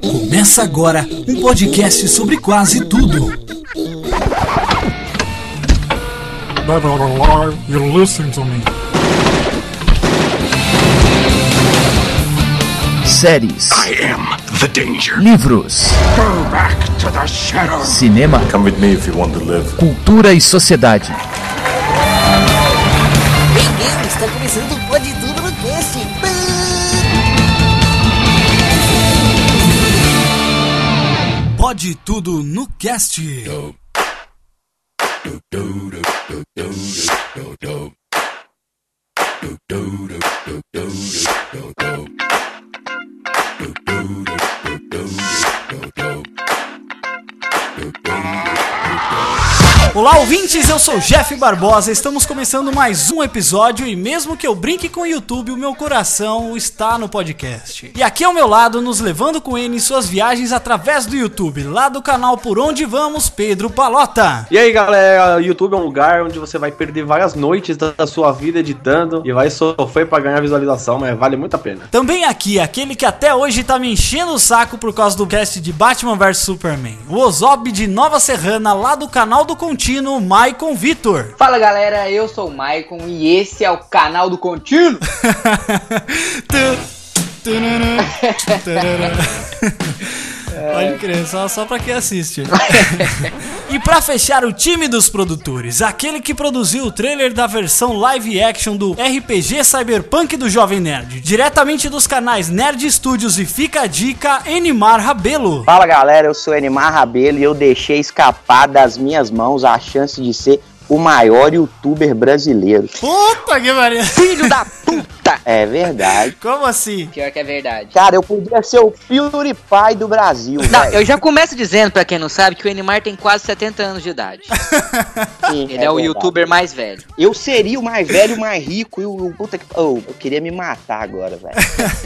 Começa agora um podcast sobre quase tudo. You listen to me. séries, I am the danger. livros, Go back to the shadows. cinema, Come with me if you want to live. cultura e sociedade. Pode tudo no cast. Olá, ouvintes, eu sou Jeff Barbosa. Estamos começando mais um episódio e mesmo que eu brinque com o YouTube, o meu coração está no podcast. E aqui ao meu lado, nos levando com ele em suas viagens através do YouTube, lá do canal Por Onde Vamos, Pedro Palota. E aí galera, o YouTube é um lugar onde você vai perder várias noites da sua vida editando e vai sofrer pra ganhar visualização, mas vale muito a pena. Também aqui, aquele que até hoje tá me enchendo o saco por causa do cast de Batman vs Superman, o Ozob de Nova Serrana, lá do canal do Contínuo, Maicon Vitor. Fala galera, eu sou o Maicon e esse é o canal do Contínuo. Tururu. Pode crer, só, só pra quem assiste. e pra fechar o time dos produtores, aquele que produziu o trailer da versão live action do RPG Cyberpunk do Jovem Nerd, diretamente dos canais Nerd Studios e Fica a Dica, Enimar Rabelo. Fala galera, eu sou Enimar Rabelo e eu deixei escapar das minhas mãos a chance de ser o maior youtuber brasileiro. Puta que pariu. Filho da puta! É verdade. Como assim? Pior que é verdade. Cara, eu podia ser o PewDiePie do Brasil, Não, velho. eu já começo dizendo, pra quem não sabe, que o Enimar tem quase 70 anos de idade. Sim, Ele é, o verdade. youtuber mais velho. Eu seria o mais velho, o mais rico e o, puta que... Oh, eu queria me matar agora, velho.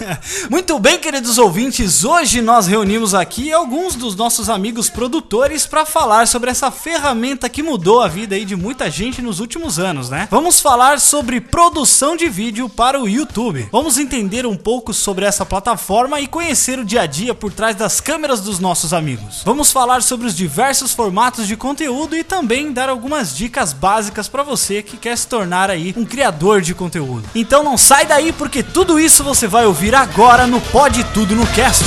Muito bem, queridos ouvintes, hoje nós reunimos aqui alguns dos nossos amigos produtores para falar sobre essa ferramenta que mudou a vida aí de muita gente nos últimos anos, né? Vamos falar sobre produção de vídeo para o YouTube. Vamos entender um pouco sobre essa plataforma e conhecer o dia a dia por trás das câmeras dos nossos amigos. Vamos falar sobre os diversos formatos de conteúdo e também dar algumas dicas básicas para você que quer se tornar aí um criador de conteúdo. Então não sai daí porque tudo isso você vai ouvir agora no Pode Tudo no Cast.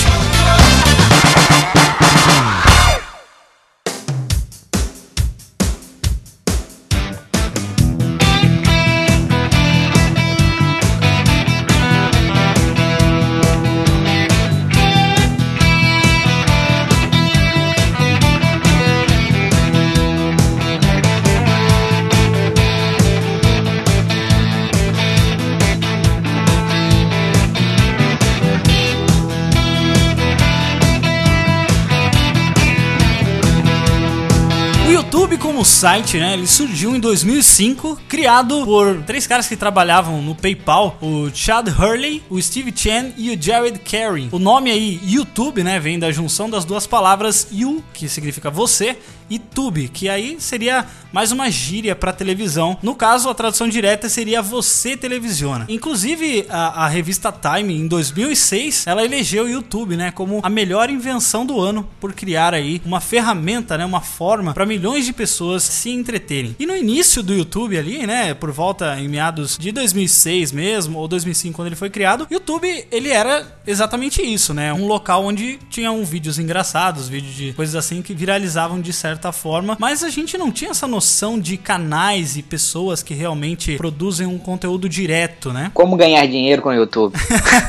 Site, né, ele surgiu em 2005, criado por três caras que trabalhavam no PayPal, o Chad Hurley, o Steve Chen e o Jared Carey. O nome aí, YouTube, né, vem da junção das duas palavras you, que significa você, e tube, que aí seria mais uma gíria para televisão. No caso, a tradução direta seria você televisiona. Inclusive, a, a revista Time, em 2006, ela elegeu o YouTube, né, como a melhor invenção do ano por criar aí uma ferramenta, né, uma forma para milhões de pessoas se entreterem. E no início do YouTube ali, né, por volta em meados de 2006 mesmo ou 2005 quando ele foi criado, YouTube ele era exatamente isso, né, um local onde tinham vídeos engraçados, vídeos de coisas assim que viralizavam de certa forma, mas a gente não tinha essa noção de canais e pessoas que realmente produzem um conteúdo direto, né? Como ganhar dinheiro com o YouTube?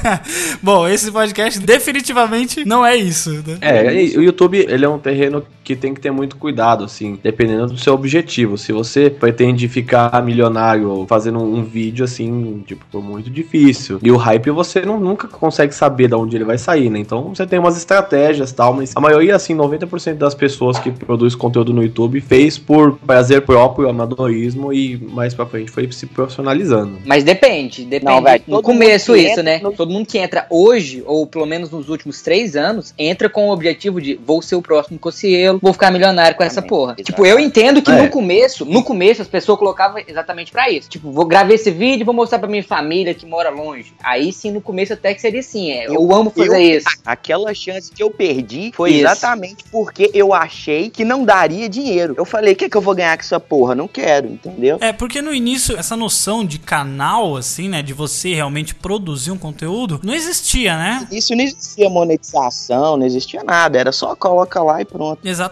Bom, esse podcast definitivamente não é isso, né? É, e o YouTube, ele é um terreno que tem que ter muito cuidado, assim, dependendo do seu objetivo. Se você pretende ficar milionário fazendo um vídeo, assim, tipo, muito difícil. E o hype você não, nunca consegue saber de onde ele vai sair, né? Então você tem umas estratégias e tal, mas a maioria, assim, 90% das pessoas que produz conteúdo no YouTube fez por prazer próprio, amadorismo e mais pra frente foi se profissionalizando. Mas depende, depende. Não, velho, no começo isso, entra né? no- Todo mundo que entra hoje, ou pelo menos nos últimos três anos, entra com o objetivo de vou ser o próximo Cocielo, vou ficar milionário com essa Exatamente, porra. exatamente. Tipo, eu entendo que É. no começo, no começo as pessoas colocavam exatamente pra isso. Tipo, vou gravar esse vídeo, vou mostrar pra minha família que mora longe. Aí sim, no começo até que seria assim, é, eu, amo fazer eu- isso. Aquela chance que eu perdi foi Isso. exatamente porque eu achei que não daria dinheiro. Eu falei, o que, que eu vou ganhar com essa porra? Não quero, entendeu? É, porque no início, essa noção de canal, assim, né? De você realmente produzir um conteúdo, não existia, né? Isso não existia monetização, não existia nada. Era só coloca lá e pronto. Exatamente,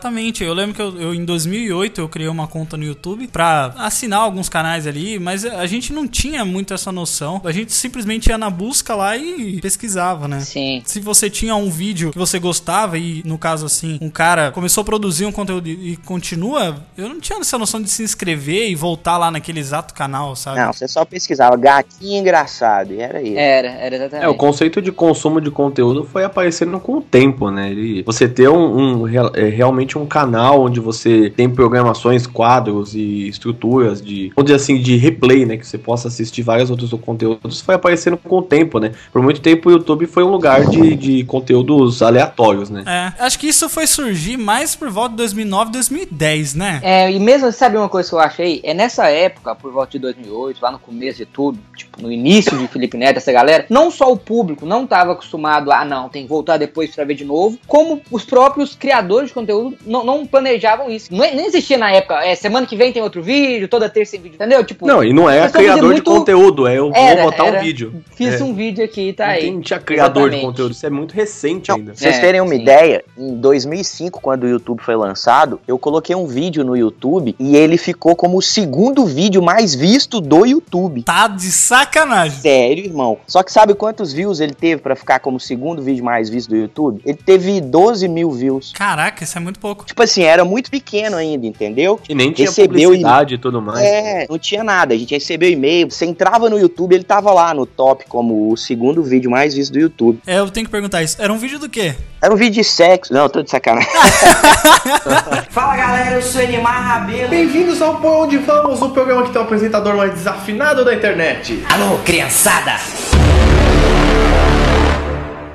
eu lembro que eu, eu, em 2008 eu criei uma conta no YouTube pra assinar alguns canais ali, mas a gente não tinha muito essa noção. A gente simplesmente ia na busca lá e pesquisava, né? Sim. Se você tinha um vídeo que você gostava e, no caso assim, um cara começou a produzir um conteúdo e e continua, eu não tinha essa noção de se inscrever e voltar lá naquele exato canal, sabe? Não, você só pesquisava gatinho engraçado e era isso. Era, era exatamente. É, o conceito de consumo de conteúdo foi aparecendo com o tempo, né? Ele, você ter um, um real- é, realmente um canal onde você tem programações, quadros e estruturas de, vamos dizer assim, de replay, né? Que você possa assistir vários outros conteúdos, foi aparecendo com o tempo, né? Por muito tempo o YouTube foi um lugar de, de conteúdos aleatórios, né? É, acho que isso foi surgir mais por volta de 2009, 2010, né? É, e mesmo, sabe uma coisa que eu achei? É nessa época, por volta de 2008, lá no começo de tudo, tipo, no início de Felipe Neto, essa galera, não só o público não estava acostumado a, ah, não, tem que voltar depois pra ver de novo, como os próprios criadores de conteúdo não, não planejavam isso. Não, nem existia na época, é, semana que vem tem outro vídeo, toda terça tem vídeo, entendeu? Tipo, Não, e não é criador fazendo de muito- conteúdo, é eu Era, vou botar era. um vídeo. fiz É. um vídeo aqui tá Não aí. tem- tinha criador de Exatamente. conteúdo, isso é muito recente Não, ainda. pra vocês É, terem uma sim. ideia, em 2005, quando o YouTube foi lançado, eu coloquei um vídeo no YouTube e ele ficou como o segundo vídeo mais visto do YouTube. Tá de sacanagem. Sério, irmão. Só que sabe quantos views ele teve pra ficar como o segundo vídeo mais visto do YouTube? Ele teve 12 mil views. Caraca, isso é muito pouco. Tipo assim, era muito pequeno ainda, entendeu? E nem tinha Recebeu publicidade e tudo mais. É, não tinha nada. A gente recebeu e-mail. Você entrava no YouTube, ele tava lá no top como o segundo vídeo mais visto do YouTube. É, eu tenho que perguntar isso. Era um vídeo do quê? Era um vídeo de sexo. Não, tô de sacanagem. Fala galera, eu sou Enimar Rabelo. Bem-vindos ao Por Onde Vamos, o programa que tem o apresentador mais desafinado da internet. Alô, criançada.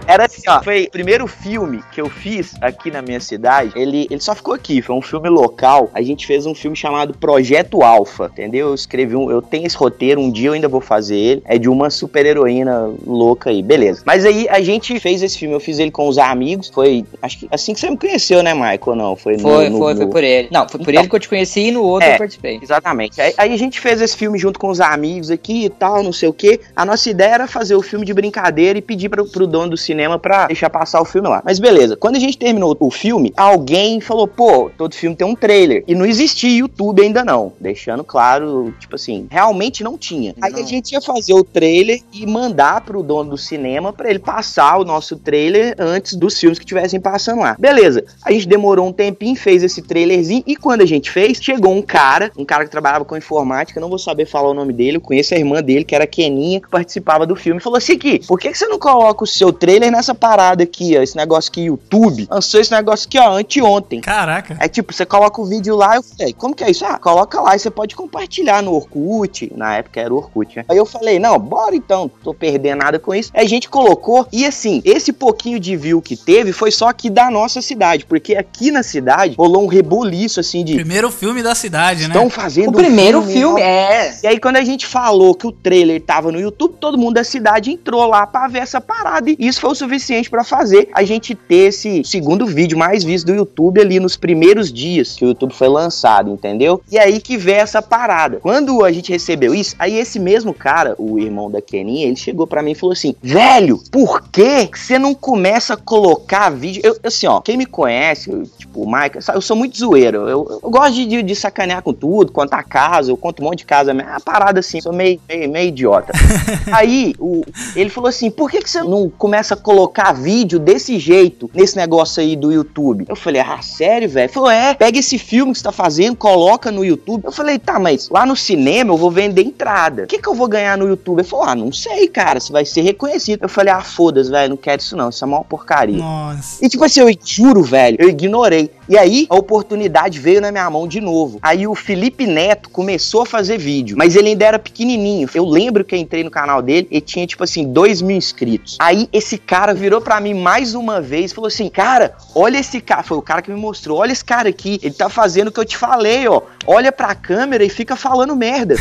Era assim, ó. Foi o primeiro filme que eu fiz aqui na minha cidade. Ele, ele só ficou aqui. Foi um filme local. A gente fez um filme chamado Projeto Alpha, entendeu? Eu escrevi um. Eu tenho esse roteiro. Um dia eu ainda vou fazer ele. É de uma super heroína louca aí. Beleza. Mas aí a gente fez esse filme. Eu fiz ele com os amigos. Foi. Acho que assim que você me conheceu, né, Michael? Não. Foi no- Foi, no- foi, no- foi por ele. Não, foi por Então. ele que eu te conheci e no outro É. eu participei. Exatamente. Aí, aí a gente fez esse filme junto com os amigos aqui e tal, não sei o que. A nossa ideia era fazer o filme de brincadeira e pedir pro, pro dono do cinema pra deixar passar o filme lá. Mas beleza, quando a gente terminou o filme, alguém falou, pô, todo filme tem um trailer. E não existia YouTube ainda não. Deixando claro, tipo assim, realmente não tinha. Aí a gente ia fazer o trailer e mandar pro dono do cinema pra ele passar o nosso trailer antes dos filmes que estivessem passando lá. Beleza. A gente demorou um tempinho, fez esse trailerzinho e quando a gente fez, chegou um cara, um cara que trabalhava com informática, não vou saber falar o nome dele, eu conheço a irmã dele, que era Keninha, que participava do filme, e falou assim aqui, por que, que você não coloca o seu trailer nessa parada aqui, ó, esse negócio aqui, YouTube? Lançou esse negócio aqui, ó, anteontem. Caraca. É tipo, você coloca o vídeo lá, eu falei, como que é isso? Ah, coloca lá e você pode compartilhar no Orkut. Na época era o Orkut, né? Aí eu falei, não, bora então, tô perdendo nada com isso. Aí a gente colocou, e assim, esse pouquinho de view que teve foi só aqui da nossa cidade, porque aqui na cidade rolou um reboliço, assim, de Primeiro filme da cidade, né? estão fazendo O primeiro filme, filme, ó. é. E aí, quando a gente falou que o trailer tava no YouTube, todo mundo da cidade entrou lá pra ver essa parada. E isso foi o suficiente pra fazer a gente ter esse segundo vídeo mais visto do YouTube ali nos primeiros dias que o YouTube foi lançado, entendeu? E aí que veio essa parada. Quando a gente recebeu isso, aí esse mesmo cara, o irmão da Keninha, ele chegou pra mim e falou assim: velho, por que você não começa a colocar vídeo? Eu, assim, ó, quem me conhece, eu, tipo, o sabe, eu sou muito zoeiro. Eu, eu gosto de, de, de sacanear com tudo, contar casa, eu conto um monte de casa, é uma parada assim, sou meio, meio, meio idiota. Aí, o, ele falou assim: por que, que você não começa a colocar vídeo desse jeito nesse negócio aí do YouTube? Eu falei, ah, sério, velho? Falou, é, pega esse filme que você tá fazendo, coloca no YouTube. Eu falei, tá, mas lá no cinema eu vou vender entrada. O que, que eu vou ganhar no YouTube? Ele falou, ah, não sei, cara, você vai ser reconhecido. Eu falei, ah, foda-se, velho, não quero isso não, isso é uma porcaria. Nossa. E tipo assim, eu juro, velho, eu ignorei. E aí a oportunidade veio na minha mão de novo. Aí o Felipe Neto começou a fazer vídeo, mas ele ainda era pequenininho. Eu lembro que eu entrei no canal dele e tinha tipo assim, 2 mil inscritos. Aí esse cara virou pra mim mais uma vez e falou assim: Cara, olha esse cara. Foi o cara que me mostrou: Olha esse cara aqui, ele tá fazendo o que eu te falei, ó. Olha pra câmera e fica falando merda.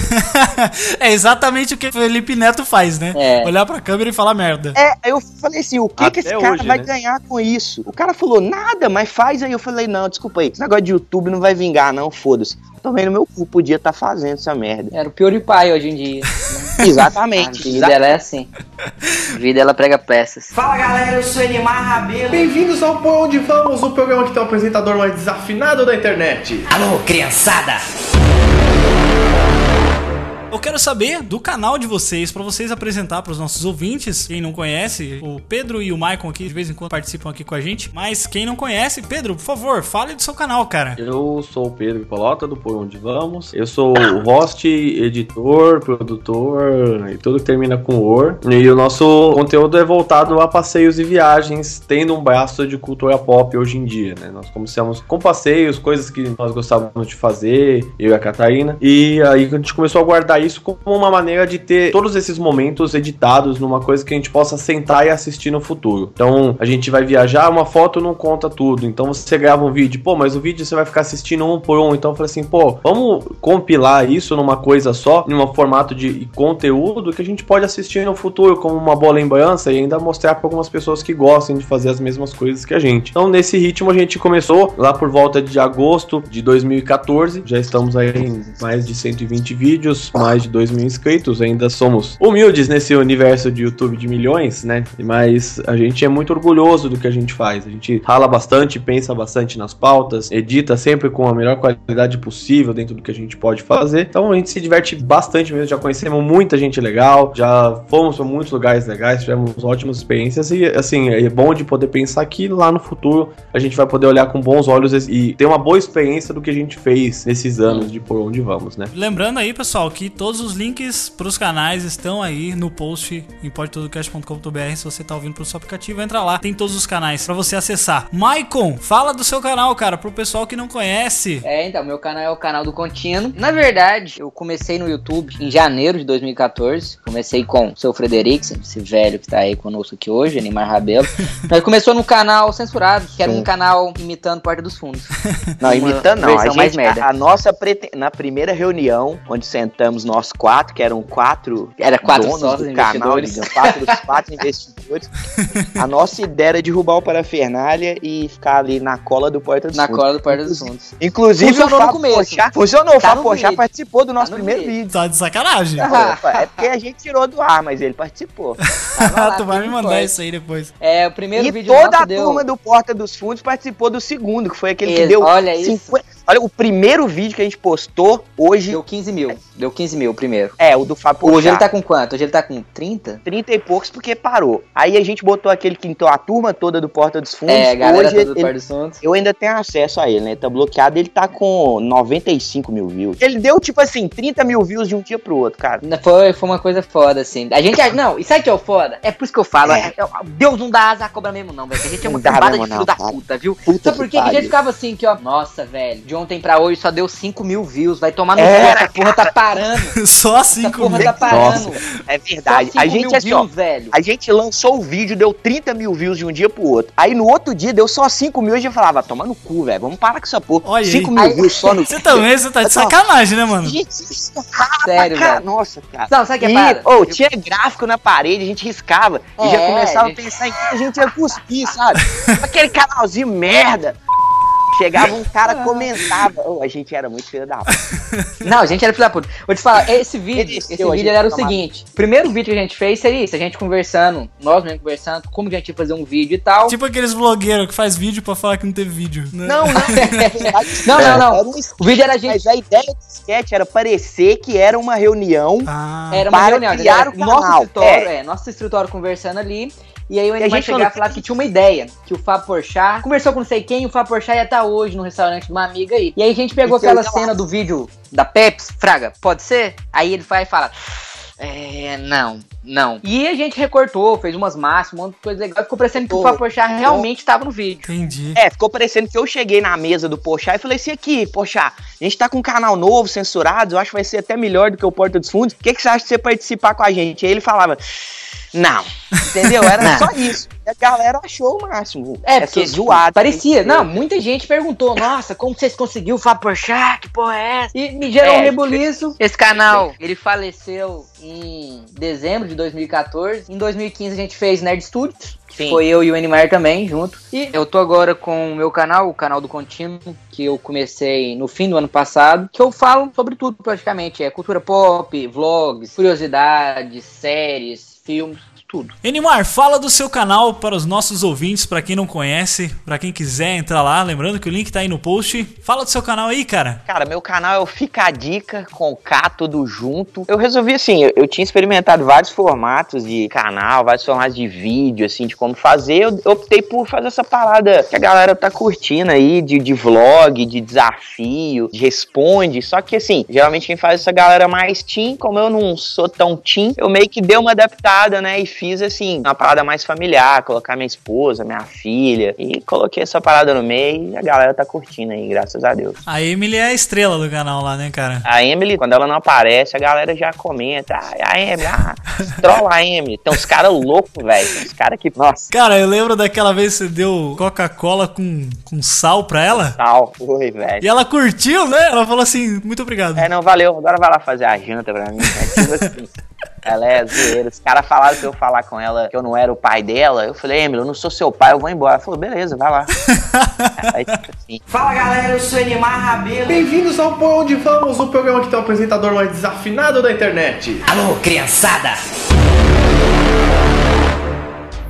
é exatamente o que o Felipe Neto faz, né? É. Olhar pra câmera e falar merda. É, aí eu falei assim, o que, Até que esse cara hoje, vai né? ganhar com isso? O cara falou, nada, mas faz aí. Eu falei, não, desculpa aí, esse negócio de YouTube não vai vingar, não, foda-se. Tomei no meu cu, podia estar fazendo essa merda. Era o PewDiePie hoje em dia. A Exatamente. vida ela é assim. A vida ela prega peças. Fala galera, eu sou Enimar Rabelo. Bem-vindos ao Por Onde Vamos, o programa que tem o apresentador mais desafinado da internet. Alô, criançada. Eu quero saber do canal de vocês, pra vocês apresentar pros nossos ouvintes. Quem não conhece, o Pedro e o Maicon aqui de vez em quando participam aqui com a gente. Mas quem não conhece, Pedro, por favor, fale do seu canal, cara. Eu sou o Pedro Polota, do Por Onde Vamos. Eu sou o host, editor, produtor e tudo que termina com OR. E o nosso conteúdo é voltado a passeios e viagens, tendo um braço de cultura pop hoje em dia, né? Nós começamos com passeios, coisas que nós gostávamos de fazer, eu e a Catarina. E aí a gente começou a guardar isso como uma maneira de ter todos esses momentos editados numa coisa que a gente possa sentar e assistir no futuro. Então, a gente vai viajar, uma foto não conta tudo. Então, você grava um vídeo, pô, mas o vídeo você vai ficar assistindo um por um. Então, eu falei assim, pô, vamos compilar isso numa coisa só, num formato de conteúdo que a gente pode assistir no futuro como uma boa lembrança e ainda mostrar para algumas pessoas que gostem de fazer as mesmas coisas que a gente. Então, nesse ritmo, a gente começou lá por volta de agosto de 2014. Já estamos aí em mais de 120 vídeos, mais de 2 mil inscritos. Ainda somos humildes nesse universo de YouTube de milhões, né? Mas a gente é muito orgulhoso do que a gente faz. A gente rala bastante, pensa bastante nas pautas, edita sempre com a melhor qualidade possível dentro do que a gente pode fazer. Então a gente se diverte bastante mesmo. Já conhecemos muita gente legal, já fomos para muitos lugares legais, tivemos ótimas experiências e assim, é bom de poder pensar que lá no futuro a gente vai poder olhar com bons olhos e ter uma boa experiência do que a gente fez nesses anos de por onde vamos, né? Lembrando aí, pessoal, que todos os links pros canais estão aí no post em podtodocast.com.br. Se você tá ouvindo pelo seu aplicativo, entra lá, tem todos os canais pra você acessar. Maicon, fala do seu canal, cara, pro pessoal que não conhece. É, então, meu canal é o canal do Contínuo. Na verdade, eu comecei no YouTube em janeiro de 2014. Comecei com o seu Frederiksen, esse velho que tá aí conosco aqui hoje, Animar Rabelo. Mas começou no canal Censurado, que era um canal imitando Porta dos Fundos. Não, imitando não. A, versão mais gente, merda. a, a nossa prete... na primeira reunião, onde sentamos nós quatro, que eram quatro Era quatro donos sócios do canal, digamos, quatro, quatro investidores. A nossa ideia era derrubar o parafernália e ficar ali na cola do Porta dos Na Fundos. cola do Porta dos Fundos. Inclusive, Funcionou o no começo. Pochá, funcionou, o Tá Fábio no Pochá vídeo. participou do nosso no primeiro vídeo. vídeo. Tá de sacanagem. Opa, é porque a gente tirou do ar, mas ele participou. Lá, tu vai me e mandar forte. isso aí depois. É, o primeiro E vídeo toda nosso a deu... turma do Porta dos Fundos participou do segundo, que foi aquele que deu olha isso. 50 Olha, o primeiro vídeo que a gente postou hoje Deu 15 mil. Deu 15 mil o primeiro. é o do Fábio Pochá. Hoje ele tá com quanto? Hoje ele tá com 30? 30 e poucos porque parou. Aí a gente botou aquele que entrou a turma toda do Porta dos Fundos. É, galera hoje toda do Porta dos Fundos. eu ainda tenho acesso a ele, né? Tá bloqueado, ele tá com 95 mil views. Ele deu, tipo assim, 30 mil views de um dia pro outro, cara. Foi, foi uma coisa foda, assim. A gente. Não, e sabe o que é o foda? É por isso que eu falo. É. é- Deus não dá asa à cobra mesmo, não, velho. A gente é uma Não cambada de não, filho da cara. puta, viu? Puta Sabe por que quê? Que a gente ficava assim, que, ó. Nossa, velho. De ontem pra hoje só deu 5 mil views. Vai tomar no cu, Era, essa porra tá parando. Só Essa 5 porra mil. tá parando. É Só verdade. 5 A gente, mil assim, ó, views, velho. a gente lançou o vídeo, deu 30 mil views de um dia pro outro. Aí no outro dia deu só 5 mil e a gente falava, toma no cu, velho. Vamos parar com essa porra. Olha aí. 5 mil Aí- views só no Você também, você tá de sacanagem, né, mano? Gente, é Sério, cara, velho. Nossa, cara. Não, sabe o que é E, parada? ô, tinha gráfico na parede, a gente riscava e É, já começava gente. a pensar em que a gente ia cuspir, sabe? Aquele canalzinho merda. Chegava um cara, comentava. Ô, a gente era muito filho da puta. Não, a gente era filho da puta. Vou te falar, esse vídeo, esse vídeo era o tomar. seguinte. Primeiro vídeo que a gente fez seria isso, a gente conversando, nós mesmo conversando, como que a gente ia fazer um vídeo e tal. Tipo aqueles blogueiros que faz vídeo pra falar que não teve vídeo. né? Não, não. Não, não, não. O vídeo era a gente. Mas a ideia do sketch era parecer que era uma reunião. Ah, Era uma para reunião, criar era o nosso canal. escritório, é. nosso escritório conversando ali. E aí o Neymar gente chegava falou, e falava que tinha uma ideia, que o Fábio Porchat conversou com não sei quem, e o Fábio Porchat ia estar hoje no restaurante de uma amiga aí. E aí a gente pegou E aquela cena do vídeo da Pepsi, Fraga, pode ser? Aí ele vai e fala, é, não, Não. E a gente recortou, fez umas massas, um monte de coisa legal. Ficou parecendo que o Pô, Fábio Porchat realmente tava no vídeo. Entendi. É, ficou parecendo que eu cheguei na mesa do Pochá e falei assim, aqui, Pochá, a gente tá com um canal novo, censurado, eu acho que vai ser até melhor do que o Porta dos Fundos. O que, que você acha de você participar com a gente? Aí ele falava, não, entendeu? Era só isso. A galera achou o máximo. É, Essa porque tipo, zoada. parecia. Não, muita gente perguntou, nossa, como vocês conseguiram o Fábio? Que porra é essa? E me gerou É, um rebuliço. Esse canal, ele faleceu em dezembro de 2014. Em 2015 a gente fez Nerd Studios. Sim. Foi eu e o Animar também, junto. E eu tô agora com o meu canal, o canal do Contínuo, que eu comecei no fim do ano passado, que eu falo sobre tudo praticamente. É cultura pop, vlogs, curiosidades, séries, filmes, tudo. Enimar, fala do seu canal para os nossos ouvintes, para quem não conhece, para quem quiser entrar lá, lembrando que o link tá aí no post. Fala do seu canal aí, cara. Cara, meu canal é o Fica a Dica com o K tudo junto. Eu resolvi assim, eu, eu tinha experimentado vários formatos de canal, vários formatos de vídeo, assim, de como fazer. Eu optei por fazer essa parada que a galera tá curtindo aí, de, de vlog, de desafio, de responde. Só que assim, geralmente quem faz essa galera mais teen, como eu não sou tão teen, eu meio que dei uma adaptada, né? E fiz assim, uma parada mais familiar, colocar minha esposa, minha filha. E coloquei essa parada no meio e a galera tá curtindo aí, graças a Deus. A Emily é a estrela do canal lá, né, cara? A Emily, quando ela não aparece, a galera já comenta. Ah, a Emily, ah, trola a Emily. Tem uns caras loucos, velho. Tem uns caras que, nossa, Cara, eu lembro daquela vez que você deu Coca-Cola com, com sal pra ela. tal. Oi, velho. E ela curtiu, né? Ela falou assim, muito obrigado. É, não, valeu. Agora vai lá fazer a janta pra mim. É tipo assim. Ela é zoeira. Os caras falaram que eu falar com ela que eu não era o pai dela. Eu falei, Emily, eu não sou seu pai, eu vou embora. Ela falou, beleza, vai lá. Aí, tipo assim. Fala galera, eu sou Animar Rabelo. Bem-vindos ao Por Onde Vamos, o programa que tem o apresentador mais desafinado da internet. Alô, criançada.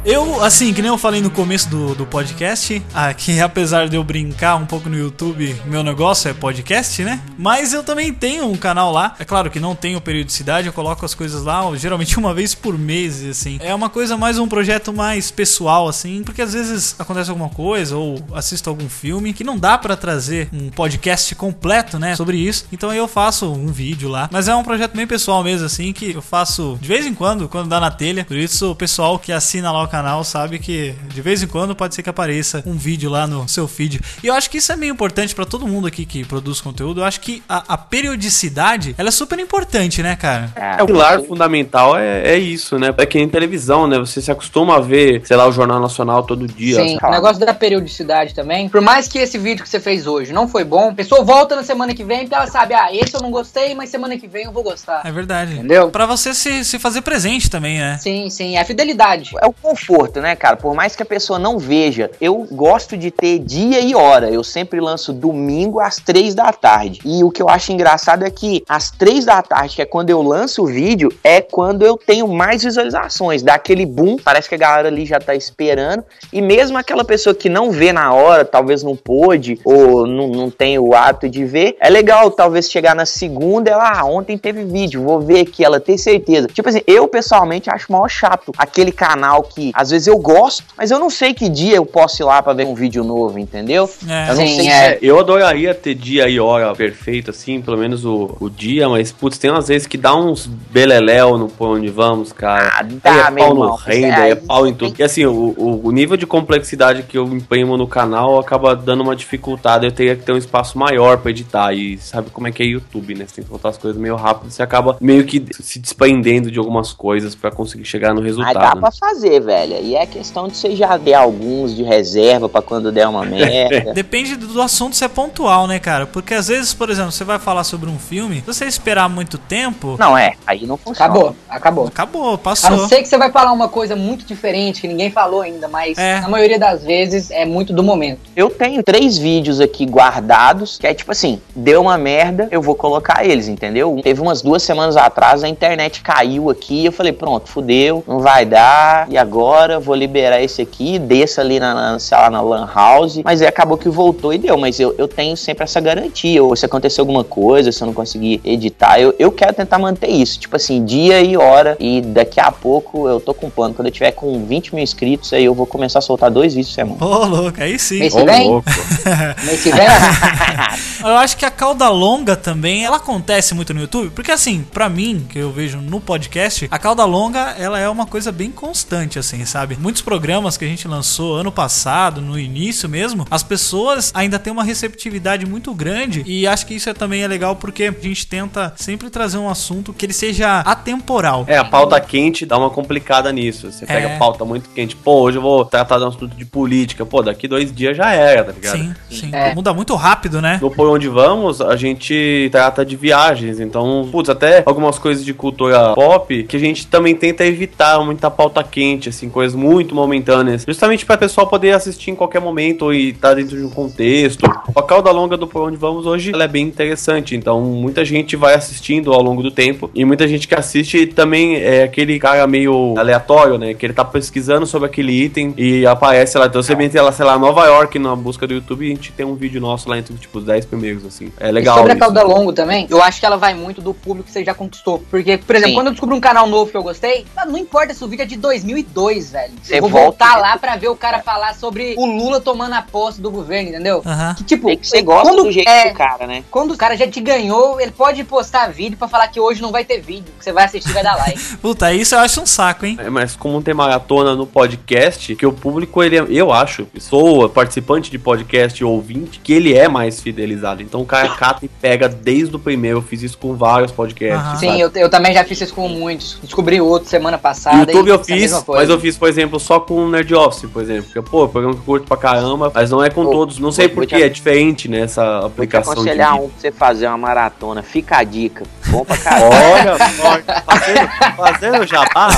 Eu, assim, que nem eu falei no começo do, do podcast, aqui, apesar de eu brincar um pouco no YouTube, meu negócio é podcast, né? Mas eu também tenho um canal lá. É claro que não tenho periodicidade, eu coloco as coisas lá, geralmente uma vez por mês, assim. É uma coisa mais um projeto mais pessoal, assim, porque às vezes acontece alguma coisa ou assisto algum filme que não dá pra trazer um podcast completo, né, sobre isso. Então eu faço um vídeo lá. Mas é um projeto bem pessoal mesmo, assim, que eu faço de vez em quando, quando dá na telha. Por isso o pessoal que assina lá o canal sabe que de vez em quando pode ser que apareça um vídeo lá no seu feed. E eu acho que isso é meio importante pra todo mundo aqui que produz conteúdo. Eu acho que a, a periodicidade, ela é super importante, né, cara? É, o pilar fundamental é, é isso, né? É que em televisão, né? Você se acostuma a ver, sei lá, o Jornal Nacional todo dia. Sim, o negócio da periodicidade também. Por mais que esse vídeo que você fez hoje não foi bom, a pessoa volta na semana que vem porque ela sabe, ah, esse eu não gostei, mas semana que vem eu vou gostar. É verdade. Entendeu? Pra você se, se fazer presente também, né? Sim, sim, é a fidelidade. É o conforto, né, cara? Por mais que a pessoa não veja, eu gosto de ter dia e hora. Eu sempre lanço domingo às três da tarde. E o que eu acho engraçado é que às três da tarde, que é quando eu lanço o vídeo, é quando eu tenho mais visualizações. Dá aquele boom, parece que a galera ali já tá esperando. E mesmo aquela pessoa que não vê na hora, talvez não pôde, ou não, não tem o hábito de ver, é legal talvez chegar na segunda, ela, ah, ontem teve vídeo, vou ver aqui, ela tem certeza. Tipo assim, eu pessoalmente acho mal chato aquele canal que às vezes eu gosto, mas eu não sei que dia eu posso ir lá pra ver um vídeo novo, entendeu? É. Eu não Sim, sei é. É, eu adoraria ter dia e hora perfeito, assim, pelo menos o, o dia, mas, putz, tem umas vezes que dá uns beleléu no por onde vamos, cara. Ah, Aí dá, é meu pau no render, Isso aí é pau em tudo. E assim, o, o, o nível de complexidade que eu empenho no canal acaba dando uma dificuldade. Eu teria que ter um espaço maior pra editar. E sabe como é que é YouTube, né? Você tem que botar as coisas meio rápido. Você acaba meio que se desprendendo de algumas coisas pra conseguir chegar no Mas dá resultado. né? pra fazer, velho. E é questão de você já ter alguns de reserva pra quando der uma merda. Depende do assunto se é pontual, né, cara? Porque às vezes, por exemplo, você vai falar sobre um filme, se você esperar muito tempo, Não, é, aí não funciona. Acabou, acabou. acabou, A não passou. ser que você vai falar uma coisa muito diferente que ninguém falou ainda, mas É. na maioria das vezes é muito do momento. Eu tenho três vídeos aqui guardados, que é tipo assim, deu uma merda, eu vou colocar eles, entendeu? Teve umas duas semanas atrás, a internet caiu aqui, eu falei, pronto, fudeu, não vai dar, e agora? Hora, vou liberar esse aqui, desça ali na, na, sei lá, na Lan House. Mas aí acabou que voltou e deu. Mas eu, eu tenho sempre essa garantia. Ou se acontecer alguma coisa, se eu não conseguir editar, eu, eu quero tentar manter isso. Tipo assim, dia e hora. E daqui a pouco eu tô com plano. Quando eu tiver com 20 mil inscritos, aí eu vou começar a soltar dois vídeos por semana. Ô, louco, aí sim. Mês Ô, que vem? louco. Mês que vem? Eu acho que a cauda longa também, ela acontece muito no YouTube, porque assim, pra mim, que eu vejo no podcast, a cauda longa, ela é uma coisa bem constante, assim, sabe? Muitos programas que a gente lançou ano passado, no início mesmo, as pessoas ainda têm uma receptividade muito grande e acho que isso é, também é legal porque a gente tenta sempre trazer um assunto que ele seja atemporal. É, a pauta quente dá uma complicada nisso. Você pega É. pauta muito quente. Pô, hoje eu vou tratar de um assunto de política. Pô, daqui dois dias já era, tá ligado? Sim, sim. É. Muda muito rápido, né? No Por Onde Vamos, a gente trata de viagens. Então, putz, até algumas coisas de cultura pop que a gente também tenta evitar muita pauta quente, assim, coisas muito momentâneas. Justamente pra pessoal poder assistir em qualquer momento e estar dentro de um contexto. A cauda longa do Por Onde Vamos hoje ela é bem interessante. Então, muita gente vai assistindo ao longo do tempo. E muita gente que assiste também é aquele cara meio aleatório, né? Que ele tá pesquisando sobre aquele item e aparece lá. Então, você entra lá, sei lá, Nova York na busca do YouTube e a gente tem um vídeo nosso lá entre tipo, os 10 primeiros, assim. É E legal. sobre a isso. cauda longo também, eu acho que ela vai muito do público que você já conquistou. Porque, por exemplo, Sim. quando eu descubro um canal novo que eu gostei, ah, não importa se o vídeo é de 2002, velho. Você eu vou volta voltar lá pra ver o cara falar sobre o Lula tomando a posse do governo, entendeu? Que, tipo, Tem que você gosta quando, do jeito é, do cara, né? quando o cara já te ganhou, ele pode postar vídeo pra falar que hoje não vai ter vídeo, que você vai assistir e vai dar like. Puta, isso eu acho um saco, hein? É, mas como tem maratona no podcast, que o público, ele é- eu acho, sou participante de podcast ou ouvinte, que ele é mais fidelizado. Então o cara cata e pega desde o primeiro. Eu fiz isso com vários podcasts. Sim, eu, eu também já fiz isso com muitos. Descobri outro semana passada. YouTube e eu essa fiz, mas eu fiz, por exemplo, só com o Nerd Office, por exemplo. Porque, pô, programa que eu curto pra caramba, mas não é com Pô, todos. Não sei porquê, te- é diferente, né, essa Vou te aplicação de aconselhar um pra você fazer uma maratona. Fica a dica. Bom pra caralho. Olha, fazendo, fazendo jabá.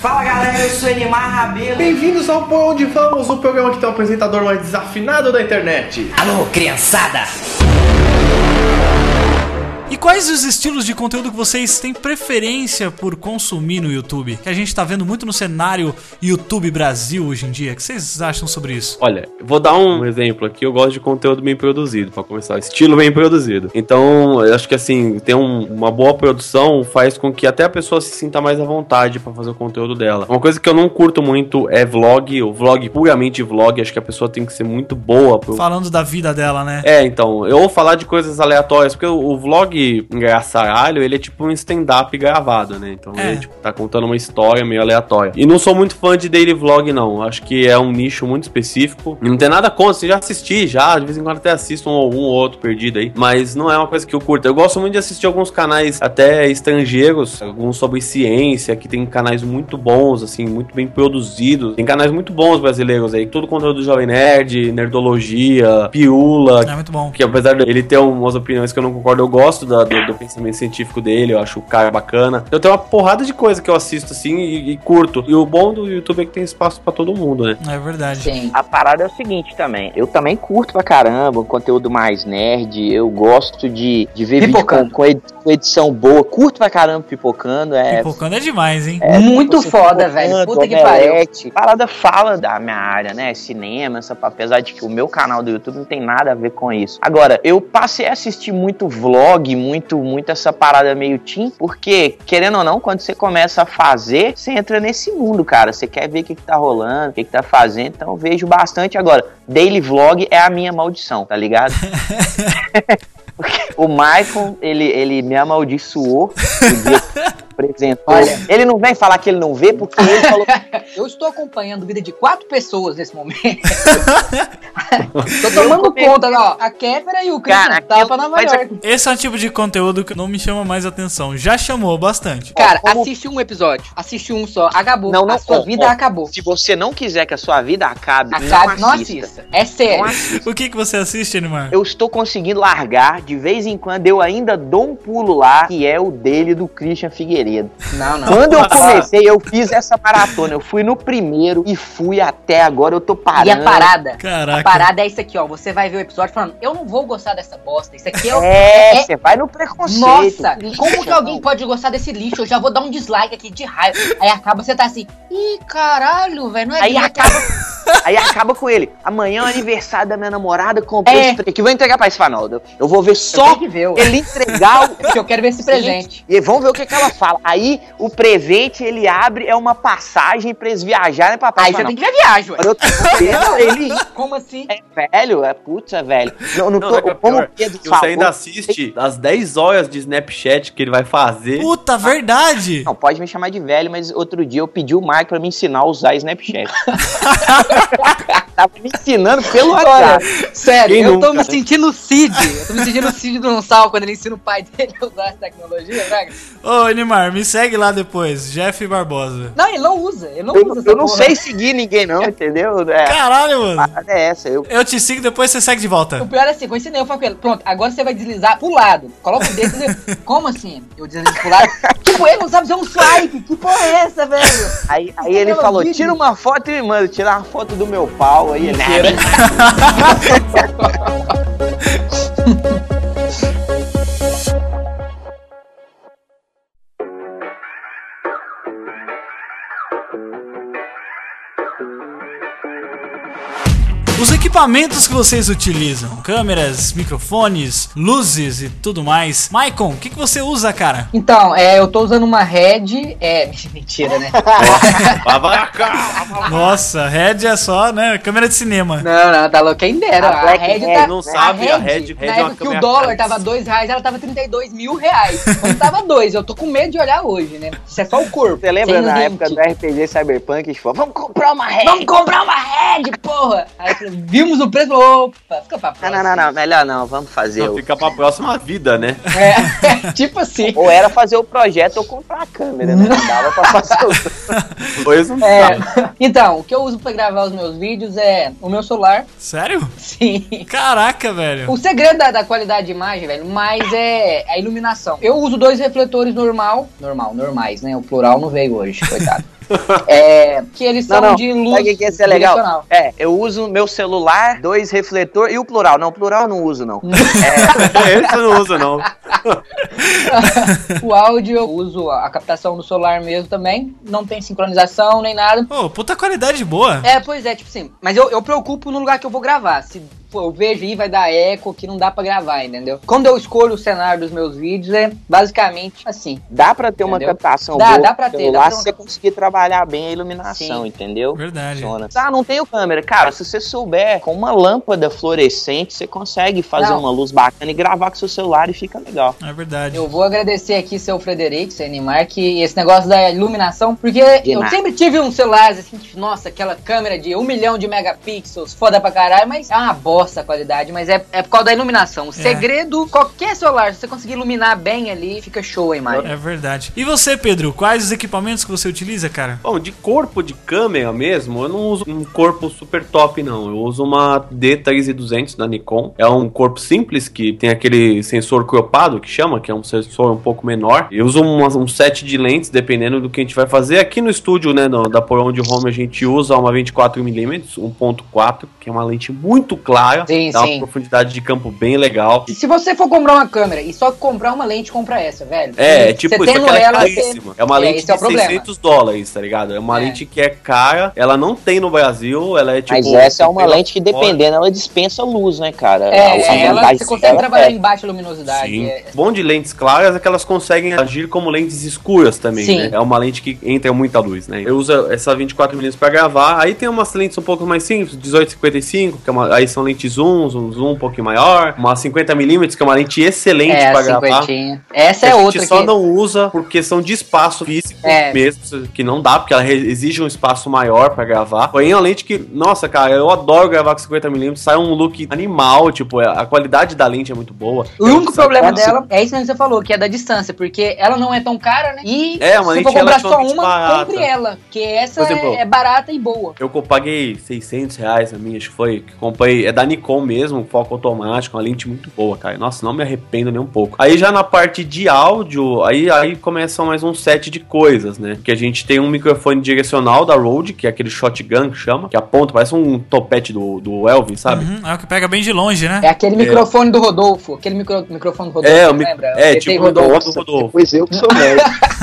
Fala galera, eu sou Elimar Rabelo. Bem-vindos ao Por Onde Vamos, o programa que tem o apresentador mais desafinado da internet. Alô, criançada. E quais os estilos de conteúdo que vocês têm preferência por consumir no YouTube? Que a gente tá vendo muito no cenário YouTube Brasil hoje em dia. O que vocês acham sobre isso? Olha, vou dar um exemplo aqui. Eu gosto de conteúdo bem produzido, pra começar. Estilo bem produzido. Então, eu acho que assim, ter um- uma boa produção faz com que até a pessoa se sinta mais à vontade pra fazer o conteúdo dela. Uma coisa que eu não curto muito é vlog, o vlog puramente vlog. Acho que a pessoa tem que ser muito boa pro, Falando da vida dela, né? é, então, eu vou falar de coisas aleatórias, porque o, o vlog engraçaralho, ele é tipo um stand-up gravado, né? Então É. ele tipo, tá contando uma história meio aleatória. E não sou muito fã de daily vlog, não. Acho que é um nicho muito específico. E não tem nada contra, você já assisti, já, de vez em quando até assisto um ou um ou outro perdido aí. Mas não é uma coisa que eu curto. Eu gosto muito de assistir alguns canais até estrangeiros, alguns sobre ciência, que tem canais muito bons, assim, muito bem produzidos. Tem canais muito bons brasileiros aí, todo conteúdo do Jovem Nerd, Nerdologia, Pirula, É muito bom. que apesar dele ter umas opiniões que eu não concordo, eu gosto da- do, do pensamento científico dele, eu acho o cara bacana. Eu tenho uma porrada de coisa que eu assisto assim e, e curto. E o bom do YouTube é que tem espaço pra todo mundo, né? É verdade. Sim. A parada é o seguinte também. Eu também curto pra caramba um conteúdo mais nerd. Eu gosto de, de ver vídeo com, Pipocando. com edi- com edição boa. Curto pra caramba pipocando. É, Pipocando é demais, hein? é, Muito foda, pipocando, velho. Puta que pariu. parada fala da minha área, né? Cinema, essa, apesar de que o meu canal do YouTube não tem nada a ver com isso. Agora, eu passei a assistir muito vlog, muito, muito essa parada meio teen, porque, querendo ou não, quando você começa a fazer, você entra nesse mundo, cara. Você quer ver o que, que tá rolando, o que, que tá fazendo. Então vejo bastante. Agora, daily vlog é a minha maldição, tá ligado? O Michael, ele, ele me amaldiçoou no dia apresentou. Olha. Ele não vem falar que ele não vê, porque ele falou Eu estou acompanhando a vida de quatro pessoas nesse momento. Tô tomando conta, ó. A Kéfera e o Christian Cara, tá pra Nova mas York. Esse é um tipo de conteúdo que não me chama mais atenção. Já chamou bastante. Cara, como- assiste um episódio. Assiste um só. Acabou. Não, não, a sua ó, vida ó, acabou. Se você não quiser que a sua vida acabe, Acabe, não não assista. assista. É sério. Assista. O que, que você assiste, Animar? Eu estou conseguindo largar, de vez em quando eu ainda dou um pulo lá, que é o dele do Christian Figueiredo. Segredo. Não, não. Quando eu comecei, eu fiz essa maratona. Eu fui no primeiro e fui até agora. Eu tô parando. E a parada? Caraca. A parada é isso aqui, ó. Você vai ver o episódio falando, eu não vou gostar dessa bosta. Isso aqui é o. É, é- você vai no preconceito. Nossa, como que alguém pode gostar desse lixo? Eu já vou dar um dislike aqui de raiva. Aí acaba você tá assim, ih, caralho, velho, não é Aí grito." acaba, aí acaba com ele. Amanhã é o aniversário da minha namorada, comprei É. pre- que vou entregar pra Esfanaldo. Eu vou ver só ver, ele entregar o Porque eu quero ver esse presente. E vamos ver o que, que ela fala. Aí o presente ele abre, é uma passagem pra eles viajarem pra Aí você tem que ver a viagem, ué. Eu tô vendo ele. Como assim? É velho, é putz, é velho. Não, não Não, tô, é que é como pior, o Pedro que falou. você ainda assiste as 10 horas de Snapchat que ele vai fazer. Puta, verdade. Não, pode me chamar de velho, mas outro dia eu pedi o Marco pra me ensinar a usar Snapchat. Tava me ensinando pelo WhatsApp. sério, Quem eu nunca, tô me sentindo Cid. Eu tô me sentindo Cid do Sal quando ele ensina o pai dele a usar essa tecnologia, velho. Ô, Neymar, me segue lá depois. Jeff Barbosa. Não, ele não usa. Ele não Eu, usa essa eu não porra. sei seguir ninguém, não, entendeu? É, Caralho, a mano. parada é essa. Eu, Eu te sigo, depois você segue de O volta. pior é assim, ensinei, eu falo com ele, pronto, agora você vai deslizar pro lado. Coloca o dedo e como assim? Eu deslizo pro lado. tipo, ele não sabe fazer um swipe. Que porra é essa, velho? aí aí ele falou: vídeo. tira uma foto e me manda, tira uma foto do meu pau aí. Né? equipamentos que vocês utilizam, câmeras, microfones, luzes e tudo mais. Maicon, o que, que você usa, cara? Então, é, eu tô usando uma Red. É. Mentira, né? Nossa, Red é só, né? Câmera de cinema. Não, não, tá louco. Quem dera. A A, Black Red Red tá. não sabe, a Red- Red na é época que o dólar cara. tava 2 reais, ela tava 32 mil reais. Quando tava 2, eu tô com medo de olhar hoje, né? Isso é só o corpo. Você lembra na época do. RPG Cyberpunk? A vamos comprar uma rede. Vamos comprar uma Red, porra! Aí eu falei, vimos o preço, opa, fica pra Não, próxima. não, não, não, melhor não, vamos fazer. Não, o- fica pra próxima vida, né? É, tipo assim. Ou era fazer o projeto ou comprar a câmera, né? Não dava pra fazer o. Dois não É, então, o que eu uso pra gravar os meus vídeos é o meu celular, Sério? sim. Caraca, velho. O segredo da, da qualidade de imagem, velho, mais é a iluminação. Eu uso dois refletores normal, normal, normais, né? O plural não veio hoje, coitado. É, que eles Não, são não. de luz Sabe o que ser legal? É, eu uso o meu celular, dois refletor e o plural. Não, plural eu não uso, não. Esse eu não uso, não. o áudio eu uso a, captação do celular mesmo também. Não tem sincronização nem nada. Ô, puta qualidade boa. É, pois é, tipo assim. Mas eu, eu preocupo no lugar que eu vou gravar. Se pô, eu vejo aí, vai dar eco que não dá pra gravar, entendeu? Quando eu escolho o cenário dos meus vídeos, é basicamente assim. Dá pra ter uma Entendeu? captação Dá, boa dá pra ter, celular dá pra ter se você uma- conseguir trabalhar bem a iluminação, Sim. entendeu? Verdade. Funciona. Ah, não tenho câmera. Cara, se você souber, com uma lâmpada fluorescente, você consegue fazer Não. uma luz bacana e gravar com seu celular e fica legal. É verdade. Eu vou agradecer aqui seu Frederico, seu Neymar, que esse negócio da iluminação, porque De eu nada. sempre tive um celular assim, nossa, aquela câmera de um milhão de megapixels, foda pra caralho, mas é uma bosta a qualidade, mas é, é por causa da iluminação. O segredo, qualquer celular, se você conseguir iluminar bem ali, fica show a imagem. É verdade. E você, Pedro, quais os equipamentos que você utiliza, cara? Bom, de corpo de câmera mesmo, eu não uso um corpo super top, não. Eu uso uma D3200 da Nikon. É um corpo simples que tem aquele sensor cropado que chama, que é um sensor um pouco menor. Eu uso uma- um set de lentes, dependendo do que a gente vai fazer. Aqui no estúdio, né, no- da Por Onde Home, a gente usa uma 24mm, 1.4, que é uma lente muito clara. Sim, dá sim. uma profundidade de campo bem legal. Se você for comprar uma câmera e só comprar uma lente, compra essa, velho. É, Você tipo, isso tendo aqui ela é caríssima. você- É uma lente esse é de problema. 600 dólares, tá ligado? É uma É. lente que é cara, ela não tem no Brasil, ela é tipo... Mas essa é uma lente que, fora. dependendo, ela dispensa luz, né, cara? É, a ela, você consegue dela trabalhar é- em baixa luminosidade. Sim. é- O bom de lentes claras é que elas conseguem agir como lentes escuras também, Sim. né? É uma lente que entra muita luz, né? Eu uso essa 24mm pra gravar, aí tem umas lentes um pouco mais simples, 1855, que é uma, aí são lentes zooms, um zoom um pouquinho maior, uma 50mm, que é uma lente excelente É, pra a gravar. Essa é a outra gente só que... não usa por questão de espaço físico É. mesmo, que não dá, porque ela exige um espaço maior pra gravar. Porém, é uma lente que, nossa, cara, eu adoro gravar com 50mm, sai um look animal, tipo, a qualidade da lente é muito boa. O único problema dela é isso que você falou, que é da distância, porque ela não é tão cara, né? E É, uma se lente for comprar só uma, barata. compre ela, que essa exemplo, é, é barata e boa. Eu paguei 600 reais na minha, acho que foi, que comprei, é da Nikon mesmo, foco automático, uma lente muito boa, cara. Nossa, não me arrependo nem um pouco. Aí já na parte de áudio, aí, aí começam mais um set de coisas, né? Que a gente tem um microfone direcional da Rode, que é aquele shotgun que chama, que aponta, parece um topete do, do Elvin, sabe? Uhum, é o que pega bem de longe, né? É aquele microfone do Rodolfo. Aquele micro, microfone do Rodolfo, É, o você mic- lembra? é, tipo o do Rodolfo. Pois eu que sou médico.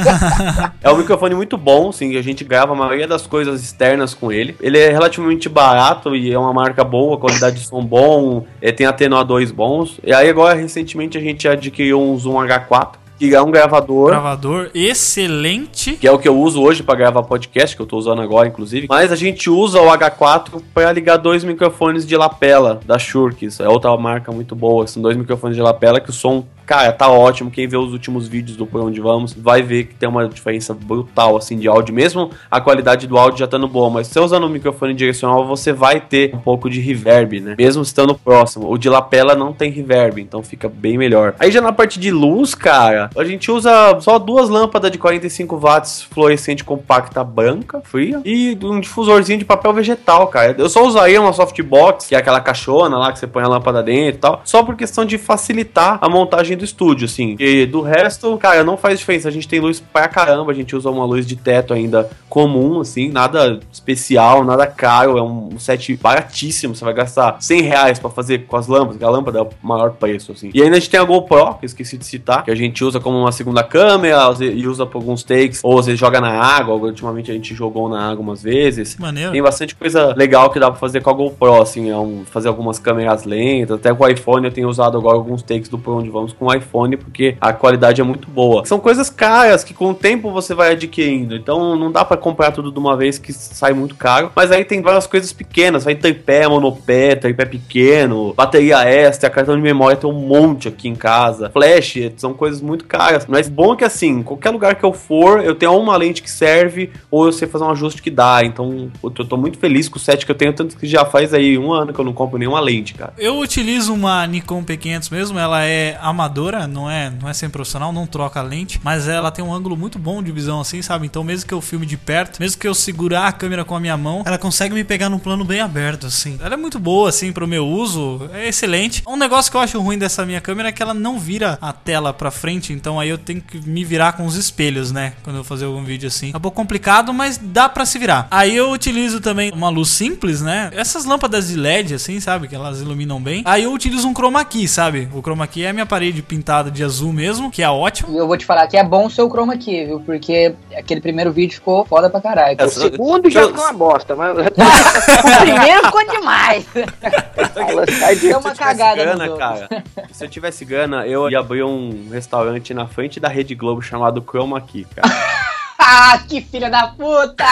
É um microfone muito bom, sim. A gente grava a maioria das coisas externas com ele. Ele é relativamente barato e é uma marca boa, qualidade de som bom, é, tem atenuadores bons. E aí agora, recentemente, a gente adquiriu um Zoom H4, que é um gravador. Gravador excelente. Que é o que eu uso hoje para gravar podcast, que eu tô usando agora, inclusive. Mas a gente usa o H4 para ligar dois microfones de lapela da Shure, que é outra marca muito boa. São dois microfones de lapela que o som, cara, tá ótimo. Quem vê os últimos vídeos do Por Onde Vamos vai ver que tem uma diferença brutal, assim, de áudio. Mesmo a qualidade do áudio já estando boa, mas se usando um microfone direcional, você vai ter um pouco de reverb, né? Mesmo estando próximo. O de lapela não tem reverb, então fica bem melhor. Aí já na parte de luz, cara, a gente usa só duas lâmpadas de 45 watts fluorescente compacta branca, fria, e um difusorzinho de papel vegetal, cara. Eu só usaria uma softbox, que é aquela caixona lá que você põe a lâmpada dentro e tal, só por questão de facilitar a montagem do estúdio, assim. E do resto, cara, não faz diferença. A gente tem luz pra caramba, a gente usa uma luz de teto ainda comum, assim, nada especial, nada caro, é um set baratíssimo. Você vai gastar 100 reais pra fazer com as lâmpadas, que a lâmpada é o maior preço, assim. E ainda a gente tem a GoPro, que eu esqueci de citar, que a gente usa como uma segunda câmera e usa pra alguns takes, ou você joga na água, ultimamente a gente jogou na água umas vezes. Maneiro. Tem bastante coisa legal que dá pra fazer com a GoPro, assim, é um, fazer algumas câmeras lentas, até com o iPhone eu tenho usado agora alguns takes do Por Onde Vamos com o iPhone, porque a qualidade é muito boa. São coisas caras que com o tempo você vai adquirindo, então não dá pra comprar tudo de uma vez que sai muito caro, mas aí tem várias coisas pequenas, vai tripé, monopé, tripé pequeno, bateria extra, cartão de memória tem um monte aqui em casa, flash, são coisas muito caras, mas bom que assim, qualquer lugar que eu for, eu tenho uma lente que serve, ou eu sei fazer um ajuste que dá, então eu tô muito feliz com o set que eu tenho, tanto que já faz aí um ano que eu não compro nenhuma lente, cara. Eu utilizo uma Nikon P500 mesmo, ela é amadora, não é, não é sem profissional, não troca a lente, mas ela tem um ângulo muito bom de visão assim, sabe? Então mesmo que eu filme de perto, mesmo que eu segurar a câmera com a minha mão, ela consegue me pegar num plano bem aberto assim. Ela é muito boa assim pro meu uso, é excelente. Um negócio que eu acho ruim dessa minha câmera é que ela não vira a tela pra frente, então aí eu tenho que me virar com os espelhos, né? Quando eu fazer algum vídeo assim. É um pouco complicado, mas dá pra se virar. Aí eu utilizo também uma luz simples, né? Essas lâmpadas de LED assim, sabe? Que elas iluminam bem. Aí eu utilizo um chroma key, sabe? O chroma key é a minha parede pintada de azul mesmo, que é ótimo. E eu vou te falar que é bom o seu chroma key, viu? Porque aquele primeiro vídeo ficou foda pra caralho. O segundo já ficou uma bosta, mas. o primeiro ficou demais. Deu uma cagada Gana, cara. Se eu tivesse gana, eu ia abrir um restaurante na frente da Rede Globo chamado Chroma Key, cara. Ah, que filha da puta!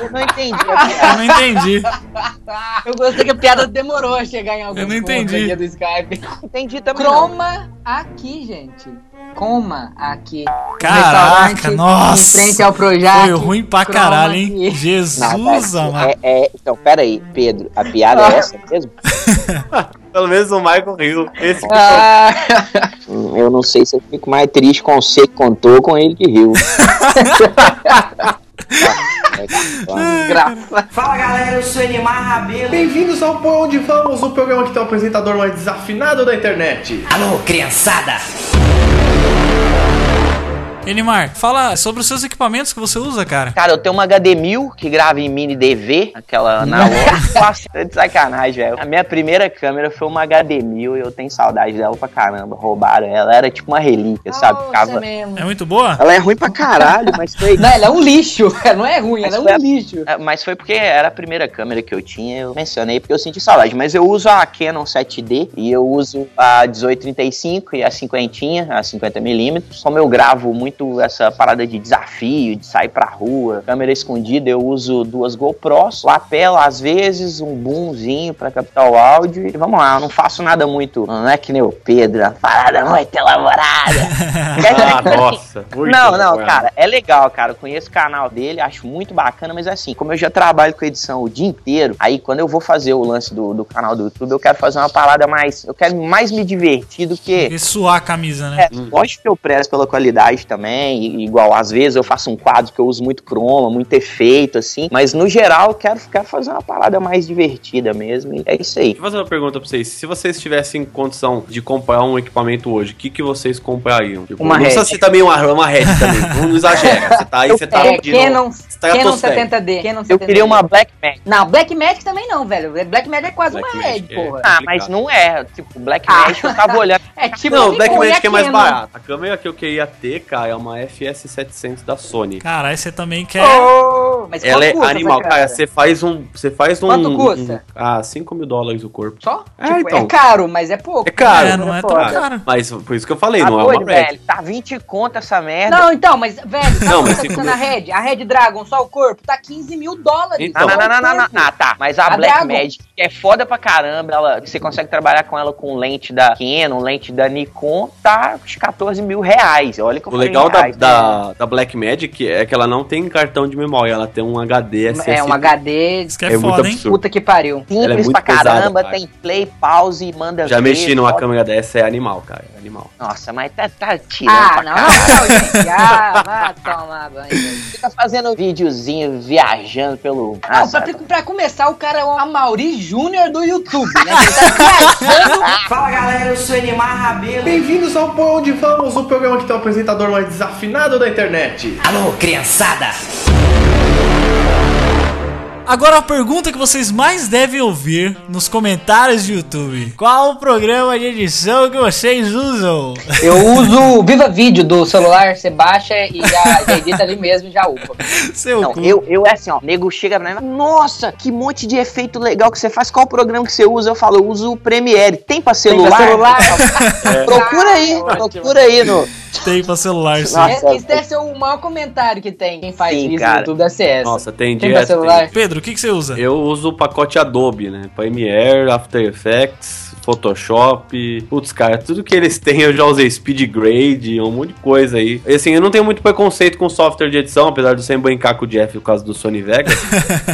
Eu não entendi. Eu não entendi. Eu gostei que a piada demorou a chegar em algum Eu não entendi. do Skype. Entendi também. não. Croma aqui, gente. Coma aqui. Caraca, nossa. Em frente ao Projac. Foi ruim pra caralho, hein? aqui. Jesus, Não, amado. é, é, então, pera aí, Pedro, a piada é essa mesmo? Pelo menos o Michael riu. Esse Ah, Eu não sei se eu fico mais triste com você que contou com ele que riu. Fala galera, eu sou Elimar Rabelo. Bem-vindos ao Por Onde Vamos, o programa que tem o apresentador mais desafinado da internet. Alô, criançada. Enimar, fala sobre os seus equipamentos que você usa, cara. Cara, eu tenho uma HD1000 que grava em mini DV, aquela analógica. Nossa, é de sacanagem, velho. A minha primeira câmera foi uma HD1000 e eu tenho saudade dela pra caramba. Roubaram ela, era tipo uma relíquia, sabe? Nossa, Ficava... mesmo. É muito boa? Ela é ruim pra caralho, mas foi. Não, ela é um lixo. Ela não é ruim, Mas ela é a- um lixo. É, Mas foi porque era a primeira câmera que eu tinha, eu mencionei porque eu senti saudade. Mas eu uso a Canon 7D e eu uso a 1835 e a 50, a 50mm. Como eu gravo muito essa parada de desafio, de sair pra rua, câmera escondida, eu uso duas GoPros, lapela às vezes, um boomzinho pra captar o áudio. E vamos lá, eu não faço nada muito. Não é que nem o Pedro, a parada muito elaborada. Ah, nossa. muito Não, não, cara, é legal, cara. Eu conheço o canal dele, acho muito bacana, mas assim, como eu já trabalho com edição o dia inteiro, aí quando eu vou fazer o lance do, do canal do YouTube, eu quero fazer uma parada mais. Eu quero mais me divertir do que. E suar a camisa, né? É, lógico que eu prezo pela qualidade também. Também, igual às vezes eu faço um quadro que eu uso muito croma, muito efeito, assim, mas no geral eu quero, quero fazer uma parada mais divertida mesmo, e é isso aí. Deixa eu fazer uma pergunta pra vocês. Se vocês tivessem condição de comprar um equipamento hoje, o que, que vocês comprariam? Tipo, Uma não precisa ser também uma, uma Red também. Não, não exagera. Você tá aí, você tá É, pedindo Canon, Canon estratosférico. 70D. Canon 70D. Eu queria uma Black Magic. Não, Black Magic também não, velho. Black Magic é quase Black uma Magic Red, é. porra. Ah, mas não é, tipo, Black Ah. Magic eu tava olhando. É tipo Não, Black Magic é mais Canon. barato. A câmera que eu queria ter, cara, é uma FS700 da Sony. Caralho, você também quer. Oh, mas Ela é custa animal, cara. Você faz um. Você faz um. Quanto custa? um- ah, 5 mil dólares o corpo. Só? É, Tipo, então. é caro, mas é pouco. É caro. É, não é tão foda. caro. Mas por isso que eu falei, Tá não é uma Red. velho? Tá 20 conto essa merda. Não, então, mas, velho, Não, mas tá custando a Red? A Red Dragon, só o corpo, tá 15 mil dólares. Então. Não, só não, não, não, não, não, tá. Mas a, A Black Dragon. Magic é foda pra caramba. Ela, você consegue trabalhar com ela com lente da Canon, lente da Nikon, tá uns 14 mil reais. Olha que eu O falei legal da, reais, né? da, da Black Magic é que ela não tem cartão de memória, ela tem um HD SSD. É um HD, Isso que é, É muito foda, hein? absurdo. puta que pariu. É Simples muito pra pesada, caramba, cara. tem play, pause, manda Já ver, mexi numa foda. câmera dessa, é animal, cara. É animal. Nossa, mas tá, tá tirando Ah, pra não, não, não, gente. Ah, vai tomar banho. Fica fazendo videozinho, viajando pelo... Não, Ah, pra, sabe? pra começar, o cara é o Amaury Júnior do YouTube, né? Tá viajando. Fala galera, eu sou Enimar Rabelo. Bem-vindos ao Por Onde Vamos, o programa que tem o apresentador mais desafinado da internet. Alô, criançada. Agora a pergunta que vocês mais devem ouvir nos comentários do YouTube: Qual o programa de edição que vocês usam? Eu uso o Viva Vídeo do celular, você baixa e já, já edita ali mesmo e já upa. Seu Não, cu. eu, eu é assim, ó, nego chega pra mim, e fala, nossa, que monte de efeito legal que você faz, qual programa que você usa? Eu falo, eu uso o Premiere, tem pra Tem celular? pra celular? Procura aí, procura aí no... Tem pra celular, sim. Nossa, É, Esse deve ser o maior comentário que tem. Quem faz Sim, isso cara. no YouTube da CS. Nossa, tem Tem pra direto. celular? tem. Pedro, o que, que você usa? Eu uso o pacote Adobe, né? Premiere, After Effects, Photoshop. Putz, cara, tudo que eles têm eu já usei Speed Grade, um monte de coisa aí. E assim, eu não tenho muito preconceito com software de edição, apesar de eu sempre brincar com o Jeff por causa do Sony Vegas.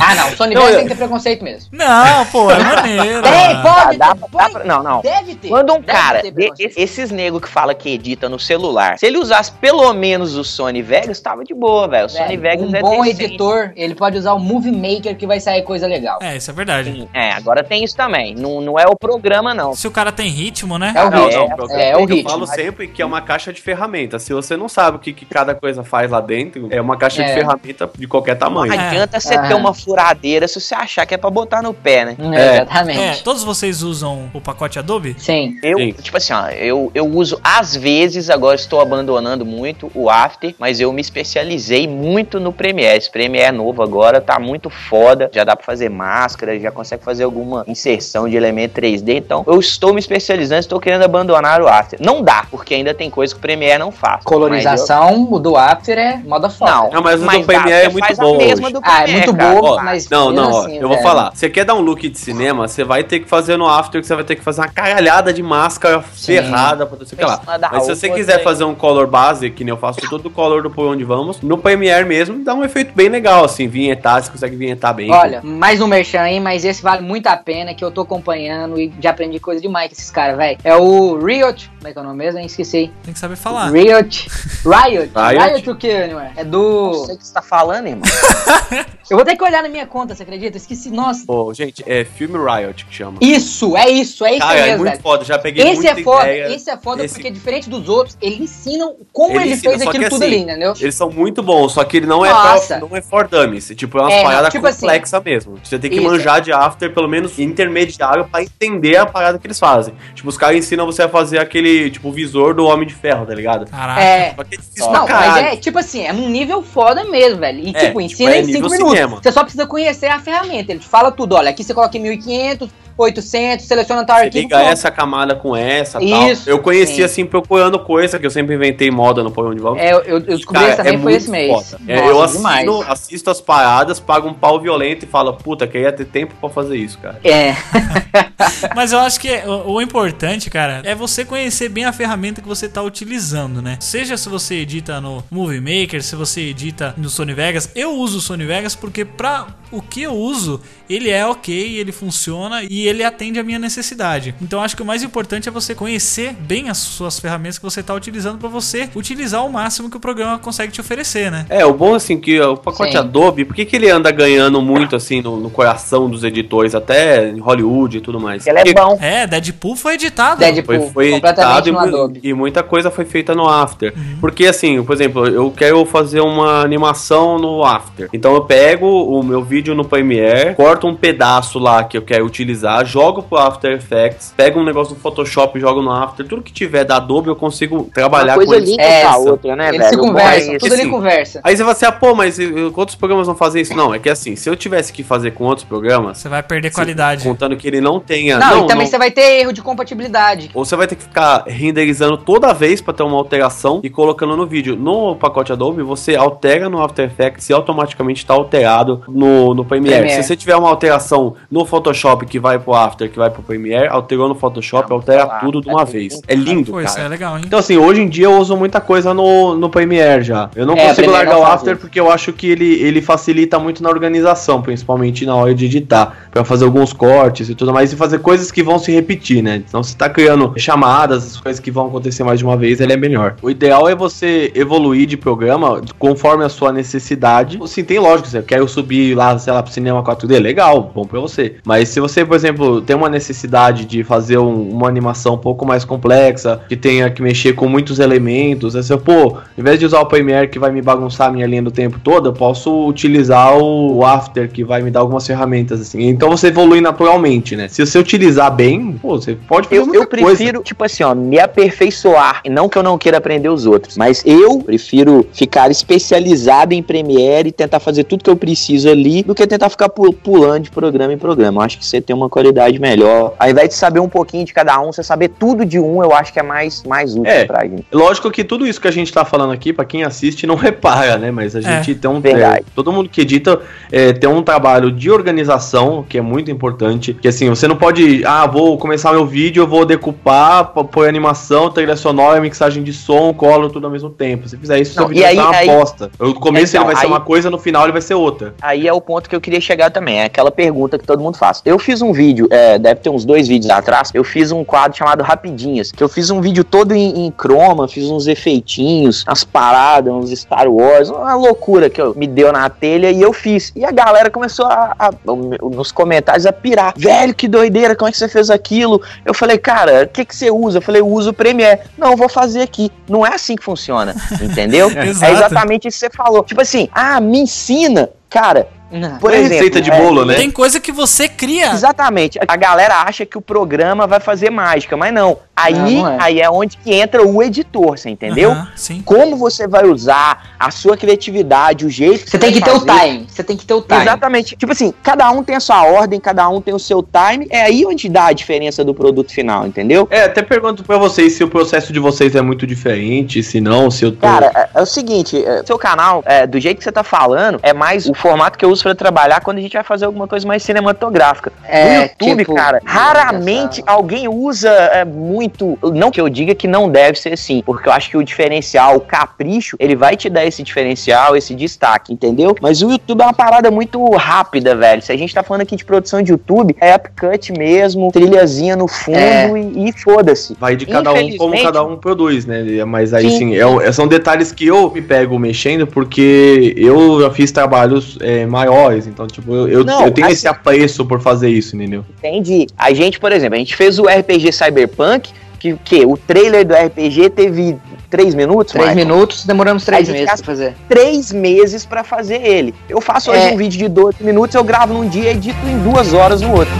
Ah, não. O Sony Não, Vegas eu- tem que ter preconceito mesmo. Não, pô, é maneiro. Tem, pode Dá ter. pra- dá pode- pra- não, não. Deve ter. Quando um cara, de- esses nego que fala que edita no celular, se ele usasse pelo menos o Sony Vegas, tava de boa, velho. O Sony Velho, Vegas um é bom decente. editor, ele pode usar o Movie Maker que vai sair coisa legal. É, isso é verdade. Sim, É, agora tem isso também. Não, não é o programa, não. Se o cara tem ritmo, né? É o Não, ritmo. não. É, é o eu ritmo. falo sempre que é uma caixa de ferramentas. Se você não sabe o que, que cada coisa faz lá dentro, é uma caixa de É. ferramenta de qualquer tamanho. Não adianta você Aham. ter uma furadeira se você achar que é pra botar no pé, né? É, É. Exatamente. É, todos vocês usam o pacote Adobe? Sim. Eu, Sim. tipo assim, ó, eu, eu uso às vezes, agora estou abandonando muito o After, mas eu me especializei muito no Premiere. Esse Premiere é novo agora, tá muito foda. Já dá pra fazer máscara, já consegue fazer alguma inserção de elemento 3D. Então, eu estou me especializando, estou querendo abandonar o After. Não dá, porque ainda tem coisa que o Premiere não faz. Colorização, o do After é moda eu- Não, Não, mas o do Premiere é muito bom mesma hoje. do Ah, é Premiere, muito cara. boa, Ó, mas não, não, ó, assim, eu vou velho. falar. Você quer dar um look de cinema, você vai ter que fazer no After, que você vai ter que fazer uma caralhada de máscara ferrada pra não sei o que lá. Mas se você quiser fazer um color base, que nem eu faço todo o color do Por Onde Vamos, no Premiere mesmo, dá um efeito bem legal, assim, vinhetar, você consegue vinhetar bem. Olha, mais um merchan aí, mas esse vale muito a pena, que eu tô acompanhando e já aprendi coisa demais esses caras, velho. É o Riot, como é que é o nome mesmo? hein? Esqueci. Tem que saber falar. Riot. Riot. Riot? Riot o que, Anywhere? É Não do... sei o que você tá falando, irmão. Eu vou ter que olhar na minha conta, você acredita? Eu esqueci, nossa. Pô, gente, é filme Riot que chama. Isso, é isso, é isso Cara, é mesmo, muito velho. foda, já peguei Esse muita é foda, ideia. esse é foda Esse- porque diferente dos outros, eles ensinam como ele, ensina, fez aquilo tudo assim, ali, entendeu? Eles são muito bons, só que ele não é, Nossa. pra, não é for dummies. Tipo, é umas É, paradas tipo assim, complexas mesmo. Você tem que isso. manjar de after, pelo menos intermediário, pra entender a parada que eles fazem. Tipo, os caras ensinam você a fazer aquele, tipo, visor do Homem de Ferro, tá ligado? Caraca. É, Só que é difícil Não, mas é tipo assim, é num nível foda mesmo, velho. E É, tipo, tipo, ensina é em 5 nível minutos. cinema. Você só precisa conhecer a ferramenta. Ele te fala tudo. Olha, aqui você coloca em 1500, 800, seleciona tal arquivo. liga pronto. essa camada com essa Isso, tal. Eu conheci sim. assim procurando coisa, que eu sempre inventei moda no Por Onde Vamos. É, eu, eu descobri Cara, esse também, é foi muito esse mês. foda. É, Nossa, eu assino, assisto as paradas, pago um pau violento e falo, puta, queria ter tempo pra fazer isso, cara. É. Mas eu acho que é- o, o importante, cara, é você conhecer bem a ferramenta que você tá utilizando, né? Seja se você edita no Movie Maker, se você edita no Sony Vegas. Eu uso o Sony Vegas porque pra o que eu uso, ele é ok, ele funciona e ele atende a minha necessidade. Então acho que o mais importante é você conhecer bem as suas ferramentas que você está utilizando para você utilizar o máximo que o programa consegue te oferecer, né? É, o bom assim que o pacote Sim. Adobe, por que, que ele anda ganhando muito assim no, no coração dos editores, até em Hollywood e tudo mais? Ele é bom. É, Deadpool foi editado. Deadpool, Foi, foi completamente editado e, no Adobe. e muita coisa foi feita no After. Porque assim, por exemplo, eu quero fazer uma animação no After. Então eu pego o meu vídeo no Premiere, corto um pedaço lá que eu quero utilizar, jogo pro After Effects, pego um negócio do Photoshop e jogo no After. Tudo que tiver da Adobe eu consigo trabalhar Uma com coisa É, com a essa. outra, né, Eles velho? se conversam, tudo ali assim. conversa. Aí você vai assim, ah, pô, mas outros programas não fazem isso? Não, é que assim, se eu tivesse que fazer com outros programas, Você vai perder qualidade. contando que ele não tenha. Não, e também você vai ter erro de compatibilidade. Ou você vai ter que ficar renderizando toda vez pra ter uma alteração e colocando no vídeo. No pacote Adobe, você altera no After Effects e automaticamente tá alterado no, no Premiere. Premiere. Se você tiver uma alteração no Photoshop que vai pro After, que vai pro Premiere, alterou no Photoshop, Não, altera falar, tudo de é uma tudo vez. É lindo, Pô, isso cara. é legal, hein? Então, assim, hoje em dia eu uso muita coisa no, no Premiere já. Eu não É, consigo largar não o After isso. porque eu acho que ele, ele facilita muito na organização, principalmente na hora de editar. Pra fazer alguns cortes e tudo mais, e fazer coisas que vão se repetir, né? Então, se tá criando chamadas, as coisas que vão acontecer mais de uma vez, ele é melhor. O ideal é você evoluir de programa conforme a sua necessidade. Sim, tem lógico, você quer subir lá, sei lá, pro cinema 4D, legal, bom pra você. Mas se você, por exemplo, tem uma necessidade de fazer um- uma animação um pouco mais complexa, que tenha que mexer com muitos elementos, você, pô, em vez de usar o Premiere que vai me bagunçar a minha linha do tempo toda, eu posso utilizar o After que vai me dar algumas ferramentas assim. Então você evolui naturalmente, né? Se você utilizar bem, pô, você pode fazer Eu, muita eu coisa. prefiro, tipo assim, ó, me aperfeiçoar. Não que eu não queira aprender os outros, mas eu prefiro ficar especializado em Premiere e tentar fazer tudo que eu preciso ali do que tentar ficar pu- pulando de programa em programa. Eu acho que você tem uma qualidade melhor. Ao invés de saber um pouquinho de cada um, você saber tudo de um, eu acho que é mais, mais útil É. pra gente. Lógico que tudo isso que a gente tá falando aqui, pra quem assiste, não repara, né? Mas a gente tem um. É, todo mundo que edita é, tem um trabalho de organização, que é muito importante. Que assim, você não pode. Ah, vou começar meu vídeo, eu vou decupar, pô- pôr animação, trilha sonora, mixagem de som, colo tudo ao mesmo tempo. Se fizer isso, Não, seu vídeo vai aí- ser uma aí- aposta. No começo Então, ele vai ser aí- uma coisa, no final ele vai ser outra. Aí é o ponto que eu queria chegar também, é aquela pergunta que todo mundo faz. Eu fiz um vídeo, é, deve ter uns dois vídeos atrás, eu fiz um quadro chamado Rapidinhas, que eu fiz um vídeo todo em, em croma, fiz uns efeitinhos, umas paradas, uns Star Wars, uma loucura que eu, me deu na telha e eu fiz. E a galera começou a, a- nos comentários a pirar. Velho, que doideira, como é que você fez aquilo? Eu falei, cara, o que, que você usa? Eu falei, eu uso o Premiere. Não, vou fazer aqui. Não é assim que funciona, entendeu? é exatamente isso que você falou. Tipo assim, ah, me ensina. Cara, Não. por é exemplo, receita de é, bolo, né? Tem coisa que você cria. Exatamente. A galera acha que o programa vai fazer mágica, mas não. Aí, Não, não é. aí é onde que entra o editor, você entendeu? Aham, sim. Como você vai usar a sua criatividade, o jeito Você tem que ter vai o fazer. time. Você tem que ter o time. Exatamente. Tipo assim, cada um tem a sua ordem, cada um tem o seu time. É aí onde dá a diferença do produto final, entendeu? É, até pergunto pra vocês se o processo de vocês é muito diferente, se não, se eu tô. Cara, é, é o seguinte, é, seu canal, é, do jeito que você tá falando, é mais o formato que eu uso pra trabalhar quando a gente vai fazer alguma coisa mais cinematográfica. É, no YouTube, tipo, cara, raramente alguém usa é, muito. Não que eu diga que não deve ser assim, porque eu acho que o diferencial, o capricho, ele vai te dar esse diferencial, esse destaque, entendeu? Mas o YouTube é uma parada muito rápida, velho. Se a gente tá falando aqui de produção de YouTube, é upcut mesmo, trilhazinha no fundo É. e, e foda-se. Vai de cada um como cada um produz, né? Mas aí Sim. sim, é o- são detalhes que eu me pego mexendo porque eu já fiz trabalhos é, maiores, então, tipo, eu, eu, Não, eu tenho assim- esse apreço por fazer isso, entendeu? Entendi. A gente, por exemplo, a gente fez o RPG Cyberpunk, que, que o trailer do RPG teve três minutos, Três Michael? minutos, demoramos três meses pra fazer. Três meses pra fazer ele. Eu faço hoje É. um vídeo de 12 minutos, eu gravo num dia e edito em duas horas no outro.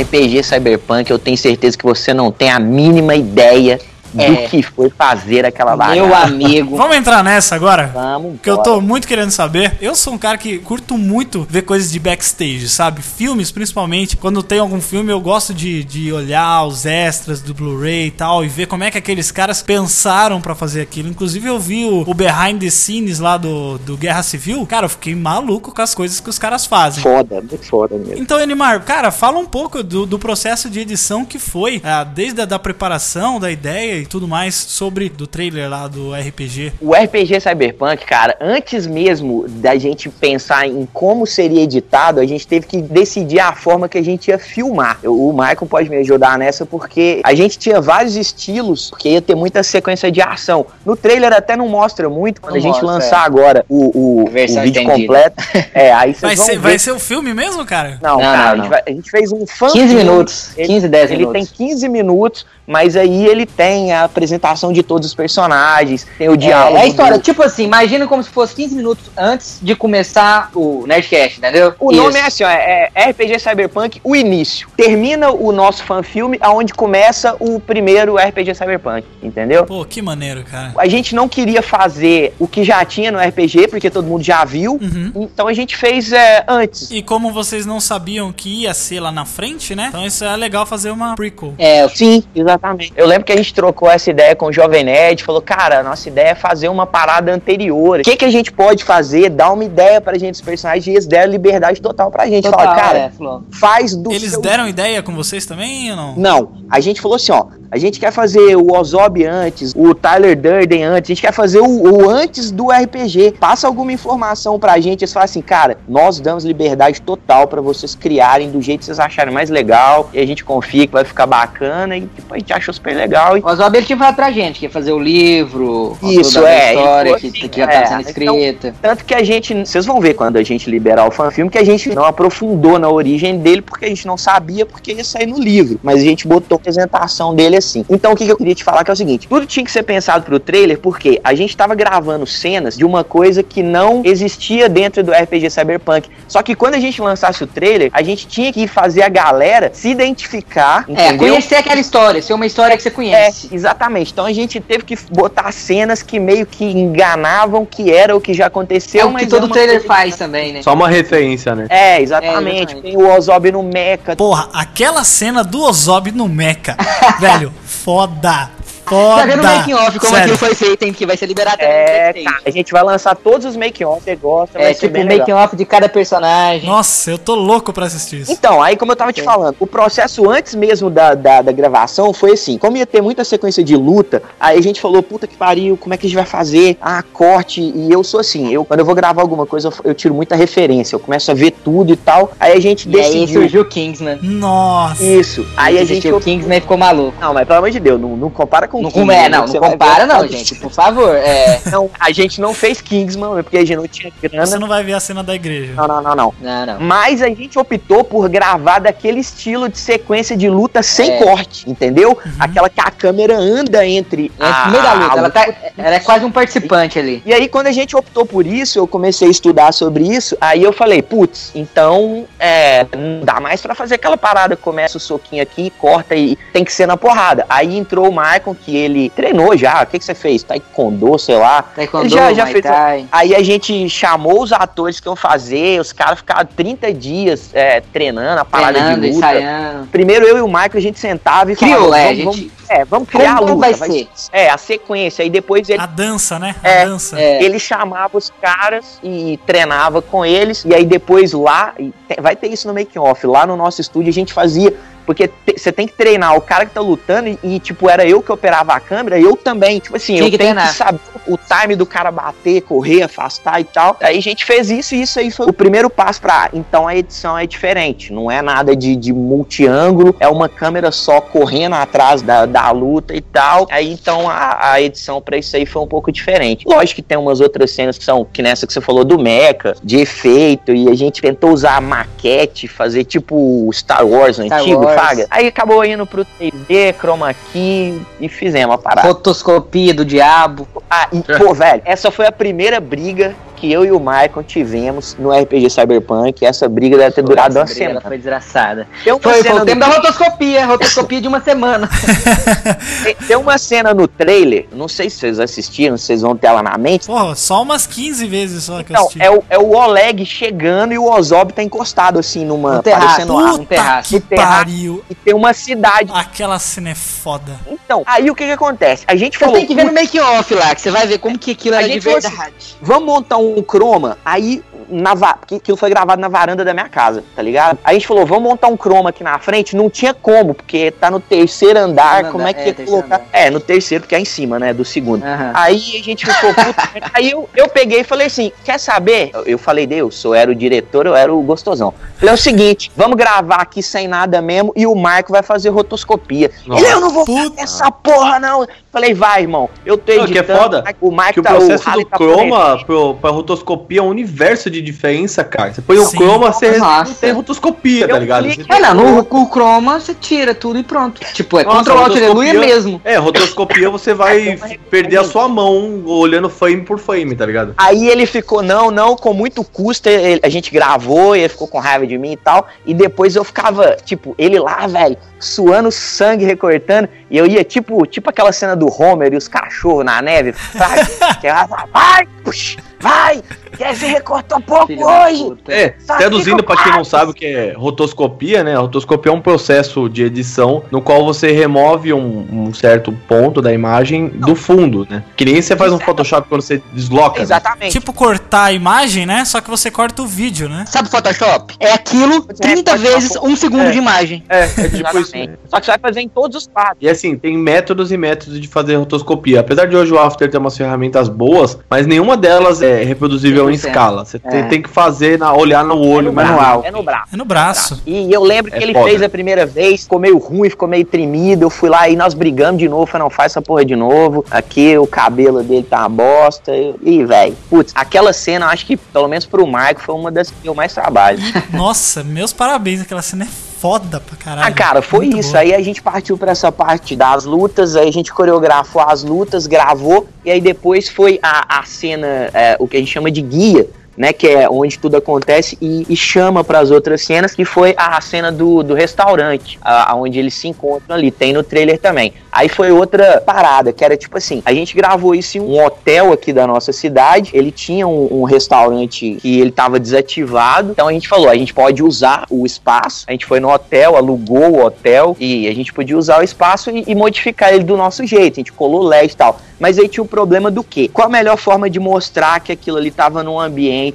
RPG Cyberpunk, eu tenho certeza que você não tem a mínima ideia É. do que foi fazer aquela Meu bagaça. amigo. Vamos entrar nessa agora? Vamos, Que eu tô muito querendo saber. Eu sou um cara que curto muito ver coisas de backstage, sabe? Filmes, principalmente. Quando tem algum filme, eu gosto de, de olhar os extras do Blu-ray e tal e ver como é que aqueles caras pensaram pra fazer aquilo. Inclusive, eu vi o, o behind the scenes lá do, do Guerra Civil. Cara, eu fiquei maluco com as coisas que os caras fazem. Foda, muito foda mesmo. Então, Enimar, cara, fala um pouco do, do processo de edição que foi, ah, desde a da preparação, da ideia e tudo mais, sobre do trailer lá do RPG. O RPG Cyberpunk, cara, antes mesmo da gente pensar em como seria editado, a gente teve que decidir a forma que a gente ia filmar. Eu- o Michael pode me ajudar nessa porque a gente tinha vários estilos, porque ia ter muita sequência de ação. No trailer até não mostra muito, quando Não a gente mostra, lançar é. agora o, o, o vídeo completo. É, aí vocês Vai vão ser, ver. vai ser o filme mesmo, cara? Não, Não, cara, não, A, gente não. vai- a gente fez um fã 15 filme. minutos. Ele- 15, 10 Ele minutos. tem 15 minutos, mas aí ele tem a apresentação de todos os personagens, tem o É, diálogo. é a história, do- tipo assim, imagina como se fosse 15 minutos antes de começar o Nerdcast, entendeu? O Isso. nome é assim, ó, é RPG Cyberpunk, o início. Termina o nosso fanfilme aonde começa o primeiro RPG Cyberpunk, entendeu? Pô, que maneiro, cara. A gente não queria fazer o que já tinha no RPG, porque todo mundo já viu, Uhum. então a gente fez é, antes. E como vocês não sabiam que ia ser lá na frente, né? Então isso é legal fazer uma prequel. É, Sim, exatamente. Eu lembro que a gente trocou essa ideia com o Jovem Nerd, falou, cara, a nossa ideia é fazer uma parada anterior. O que, que a gente pode fazer? Dar uma ideia pra gente dos personagens e eles deram liberdade total pra gente. total, Fala, cara, é, faz do Eles seu deram ideia com vocês também ou não? Não, a gente falou assim, ó, a gente quer fazer o Ozob antes, o Tyler Durden antes, a gente quer fazer o, o antes do RPG. Passa alguma informação pra gente, eles falam assim, cara, nós damos liberdade total pra vocês criarem do jeito que vocês acharem mais legal, e a gente confia que vai ficar bacana, e tipo, a gente achou super legal. E... O Ozob ele tinha falado pra gente que ia fazer o livro, Isso, é, história ele que, assim, que já é, tava sendo então- escrita. Tanto que a gente, vocês vão ver quando a gente liberar o fanfilme, que a gente não aprofundou na origem dele, porque a gente não sabia porque ia sair no livro. Mas a gente botou a apresentação dele assim. Então o que que eu queria te falar que é o seguinte: tudo tinha que ser pensado pro trailer, porque a gente tava gravando cenas de uma coisa que não existia dentro do RPG Cyberpunk. Só que quando a gente lançasse o trailer, a gente tinha que fazer a galera se identificar, É, entendeu? conhecer aquela história, ser uma história que você É, conhece. exatamente. Então a gente teve que botar cenas que meio que enganavam que era o que já É, aconteceu, o mas que todo é uma trailer coisa- faz também, né? Só uma referência, né? É, É, exatamente. exatamente. Tem o Ozob no Mecha. Porra, aquela cena do Ozob no Mecha. velho, foda. Tá vendo o Foda. making off como Sério. aquilo foi feito, hein? Que vai ser liberado também É, backstage. cara, a gente vai lançar todos os make-off, você gosta, É tipo o legal. making off de cada personagem. Nossa, eu tô louco pra assistir isso. Então, aí como eu tava te falando, o processo antes mesmo da, da, da gravação foi assim, como ia ter muita sequência de luta, aí a gente falou, puta que pariu, como é que a gente vai fazer? Ah, corte, e eu sou assim, eu quando eu vou gravar alguma coisa, eu, eu tiro muita referência, eu começo a ver tudo e tal, aí a gente E aí decidiu... surgiu o Kingsman. Nossa. Isso, aí a gente... o Kingsman ficou maluco. Não, mas pelo amor de Deus, não, não compara com Não, Kingsman, com, é, né, não, que não compara não, gente, por favor. É... Não, a gente não fez Kingsman, porque a gente não tinha grana. Você não vai ver a cena da igreja. Não, não, não, não. Não, não. Mas a gente optou por gravar daquele estilo de sequência de luta sem É. corte, entendeu? Aquela que a câmera anda entre É a, no meio da a luta, ela, tá, ela é quase um participante ali. E aí, quando a gente optou por isso, eu comecei a estudar sobre isso. Aí eu falei, putz, então é, não dá mais pra fazer aquela parada. Começa o soquinho aqui, corta e tem que ser na porrada. Aí entrou o Michael, que ele treinou já. O que, que você fez? Taekwondo, sei lá. Taekwondo, Ele já, já fez. Aí a gente chamou os atores que iam fazer, os caras ficaram 30 dias é, treinando a parada Treinando, de luta. ensaiando. Primeiro eu e o Michael a gente sentava e Criou, falava, é, vamos, gente- é, vamos criar Como a luta. vai ser? É, a sequência. Aí depois ele A dança, né? A É, dança. É. ele chamava os caras e treinava com eles, e aí depois lá, e vai ter isso no making off, lá no nosso estúdio a gente fazia, porque te- você tem que treinar o cara que tá lutando, e, e, tipo, era eu que operava a câmera, eu também, tipo assim, Tinha eu que tenho treinar. que saber o time do cara bater, correr, afastar e tal. Aí a gente fez isso, e isso aí foi o primeiro passo pra, então a edição é diferente, não é nada de, de multiângulo, é uma câmera só correndo atrás da, da luta e tal. Aí então a, a edição pra isso aí foi um pouco diferente. Lógico que tem umas outras cenas que são, que nessa que você falou do Mecha, de efeito, e a gente tentou usar a maquete, fazer tipo Star Wars Star antigo, Wars. Aí acabou indo pro 3D, chroma key e fizemos a parada. Fotoscopia do diabo. Ah, e, pô, velho, essa foi a primeira briga que eu e o Michael tivemos no RPG Cyberpunk. Essa briga deve ter durado uma briga, semana. ela foi desgraçada. Foi, foi cena o no- tempo da rotoscopia, rotoscopia de uma semana. Tem, tem uma cena no trailer, não sei se vocês assistiram, se vocês vão ter ela na mente. Porra, só umas 15 vezes só que eu Então, assisti. é o, é o Oleg chegando e o Ozob tá encostado assim numa. No terraço, parecendo ar, um terraço. que terraço. pariu. E tem uma cidade. Aquela cena é foda. Então, aí o que que acontece? A gente Você falou. tem que ver no make-off lá, que você vai ver como que aquilo A é de gente falou assim, verdade. Vamos montar um chroma, aí na porque aquilo foi gravado na varanda da minha casa, tá ligado? Aí a gente falou, vamos montar um chroma aqui na frente, não tinha como, porque tá no terceiro andar, Terceiro como andar, é que é, ia colocar? andar. É, no terceiro, porque é em cima, né, do segundo. Aham. Aí a gente ficou, puta, aí eu, eu peguei e falei assim, quer saber? Eu, eu falei, Deus, eu era o diretor, eu era o gostosão. Falei, é o seguinte, vamos gravar aqui sem nada mesmo, e o Marco vai fazer rotoscopia. Nossa. Ele, eu não vou Puta. fazer essa porra, não. Falei, vai, irmão, eu tô Não, editando. que é foda, O Marco Que o tá, processo Harley do tá chroma pro, pra rotoscopia é um universo de diferença, cara. Você põe Sim. o chroma, você Nossa. tem rotoscopia, tá ligado? clique- É, não, no o chroma você tira tudo e pronto. Tipo, é Nossa, Ctrl Alt Aleluia mesmo. É, rotoscopia você vai perder a sua mão olhando frame por frame, tá ligado? Aí ele ficou, não, não, com muito custo, ele- a gente gravou, e ele ficou com raiva de mim e tal. E depois eu ficava, tipo, ele lá, velho, suando sangue, recortando. E eu ia, tipo, tipo aquela cena do Homer e os cachorros na neve, sabe? que ela fala, vai, puxa, vai, quer ver recortou pouco Filho da hoje. É, Só traduzindo pra quem não sabe o que é rotoscopia, né? Rotoscopia é um processo de edição no qual você remove um, um certo ponto da imagem do fundo, né? Que nem você faz um Photoshop quando você desloca. né? Exatamente. Tipo cortar a imagem, né? Só que você corta o vídeo, né? Sabe o Photoshop? É aquilo 30 pode vezes um segundo É. de imagem. É, é tipo isso. Exatamente. Só que você vai fazer em todos os quadros. E assim, tem métodos e métodos de fazer rotoscopia. Apesar de hoje o After ter umas ferramentas boas, mas nenhuma delas é reproduzível em 100%. escala. Você tem, É. tem que fazer, na, olhar no olho, é no manual. braço, É no braço. É no braço. E eu lembro que É ele foda. fez a primeira vez, ficou meio ruim, ficou meio tremido. Eu fui lá e nós brigamos de novo. Falei, não, faz essa porra de novo. Aqui o cabelo dele tá uma bosta. E, velho, putz, aquela cena, acho que, pelo menos pro Marco, foi uma das que eu mais trabalho. Nossa, meus parabéns. Aquela cena é foda pra caralho. Ah, cara, foi Muito isso. Aí a gente partiu pra essa parte das lutas, aí a gente coreografou as lutas, gravou, e aí depois foi a, a cena, é, o que a gente chama de guia. Né, que é onde tudo acontece e, e chama para as outras cenas, que foi a cena do, do restaurante, aonde eles se encontram ali, tem no trailer também. Aí foi outra parada, que era tipo assim, a gente gravou isso em um hotel aqui da nossa cidade, ele tinha um, um restaurante que ele tava desativado, então a gente falou, a gente pode usar o espaço, a gente foi no hotel, alugou o hotel e a gente podia usar o espaço e, e modificar ele do nosso jeito, a gente colou LED e tal. Mas aí tinha o problema do quê? Qual a melhor forma de mostrar que aquilo ali tava num ambiente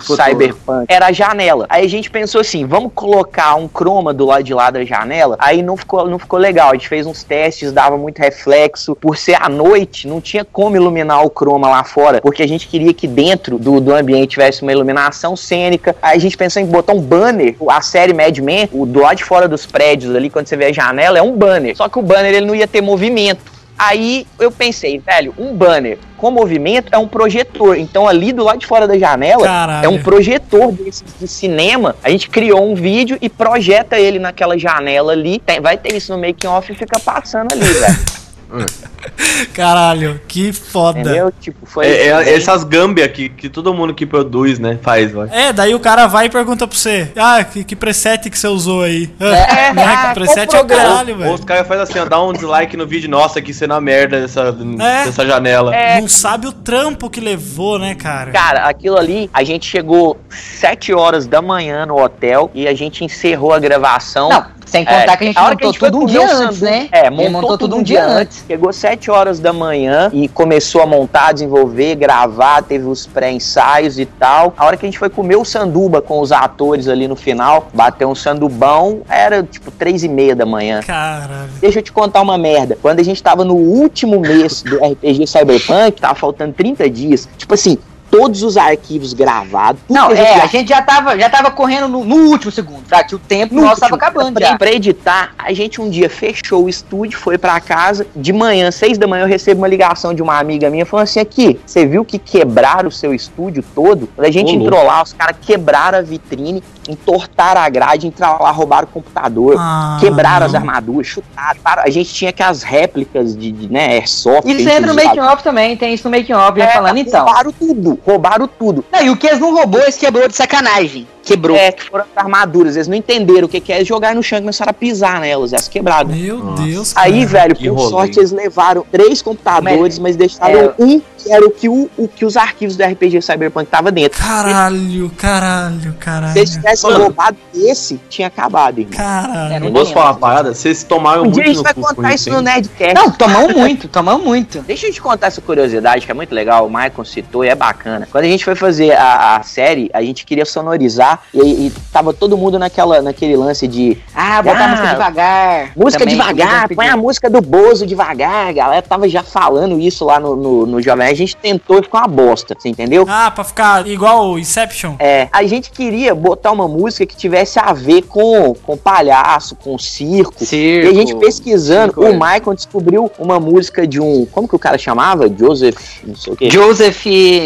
Futuro. cyberpunk? Era a janela. Aí a gente pensou assim, vamos colocar um croma do lado de lá da janela? Aí não ficou, não ficou legal. A gente fez uns testes, dava muito reflexo. Por ser à noite, não tinha como iluminar o croma lá fora, porque a gente queria que dentro do, do ambiente tivesse uma iluminação cênica. Aí a gente pensou em botar um banner. A série Mad Men, o do lado de fora dos prédios ali, quando você vê a janela, é um banner. Só que o banner ele não ia ter movimento. Aí eu pensei, velho, um banner com movimento é um projetor. Então ali do lado de fora da janela Caralho. é um projetor desses de cinema. A gente criou um vídeo e projeta ele naquela janela ali. Tem- vai ter isso no making off e fica passando ali, velho. Caralho, que foda. Entendeu? Tipo, foi. É, é essas gâmbias que, que todo mundo que produz, né, faz, vai. É, daí o cara vai e pergunta pra você: Ah, que, que preset que você usou aí? É, né? ah, Que preset é o caralho, velho. os caras fazem assim, ó, dá um dislike no vídeo, nossa, que cena merda dessa, É. dessa janela. É. Não sabe o trampo que levou, né, cara? Cara, aquilo ali, a gente chegou 7 horas da manhã no hotel e a gente encerrou a gravação. Não, sem contar É, que a gente hora montou foi tudo um dia antes, né? É, Ele montou, tudo um dia antes. Chegou 7 horas da manhã e começou a montar, desenvolver, gravar, teve os pré-ensaios e tal. A hora que a gente foi comer o sanduba com os atores ali no final, bateu um sandubão, era tipo 3 e meia da manhã. Caralho. Deixa eu te contar uma merda. Quando a gente tava no último mês do RPG Cyberpunk, tava faltando 30 dias. Tipo assim, todos os arquivos gravados. Não, é, já a gente já tava, já tava correndo no, no último segundo, tá? Que o tempo no nosso tava acabando pra, já. pra editar, a gente um dia fechou o estúdio, foi pra casa. De manhã, seis da manhã, eu recebo uma ligação de uma amiga minha falando assim: aqui, você viu que quebraram o seu estúdio todo? Quando a gente Ô, entrou lá, os caras quebraram a vitrine, entortaram a grade, entraram lá, roubaram o computador. Ah, Quebraram as não. armaduras, chutaram. para- A gente tinha que as réplicas de, de né, airsoft. Isso entra no usava. making off também, tem isso no making off, já É, falando então. Roubaram tudo. Roubaram tudo. Não, e o que eles não roubou, eles quebrou de sacanagem. Quebrou. É, que foram as armaduras, eles não entenderam o que, que é, jogaram no chão e começaram a pisar nelas, elas quebraram. Meu Deus, Aí, velho, que por rolê. sorte, eles levaram três computadores, mas, deixaram é. um que era o que, o, o que os arquivos do RPG Cyberpunk tava dentro. Caralho, caralho, caralho. Se eles tivessem roubado esse, tinha acabado, irmão. Caralho. Não posso falar uma parada? Vocês tomaram Um muito dia a gente vai contar isso no? Nerdcast. Não, tomamos muito, tomamos muito. Deixa eu te contar essa curiosidade que é muito legal, o Michael citou e é bacana. Quando a gente foi fazer a, a série, a gente queria sonorizar e, e tava todo mundo naquela, naquele lance de Ah, botar Ah, a música devagar. música Também, devagar, põe a música do Bozo devagar. A galera tava já falando isso lá no, no, no Jovem. A gente tentou e ficou uma bosta, você entendeu? Ah, pra ficar igual o Inception? É, a gente queria botar uma música que tivesse a ver com, com palhaço, com circo. Circo, e a gente pesquisando, circo, é. o Michael descobriu uma música de um. Como que o cara chamava? Joseph, não sei o quê. Joseph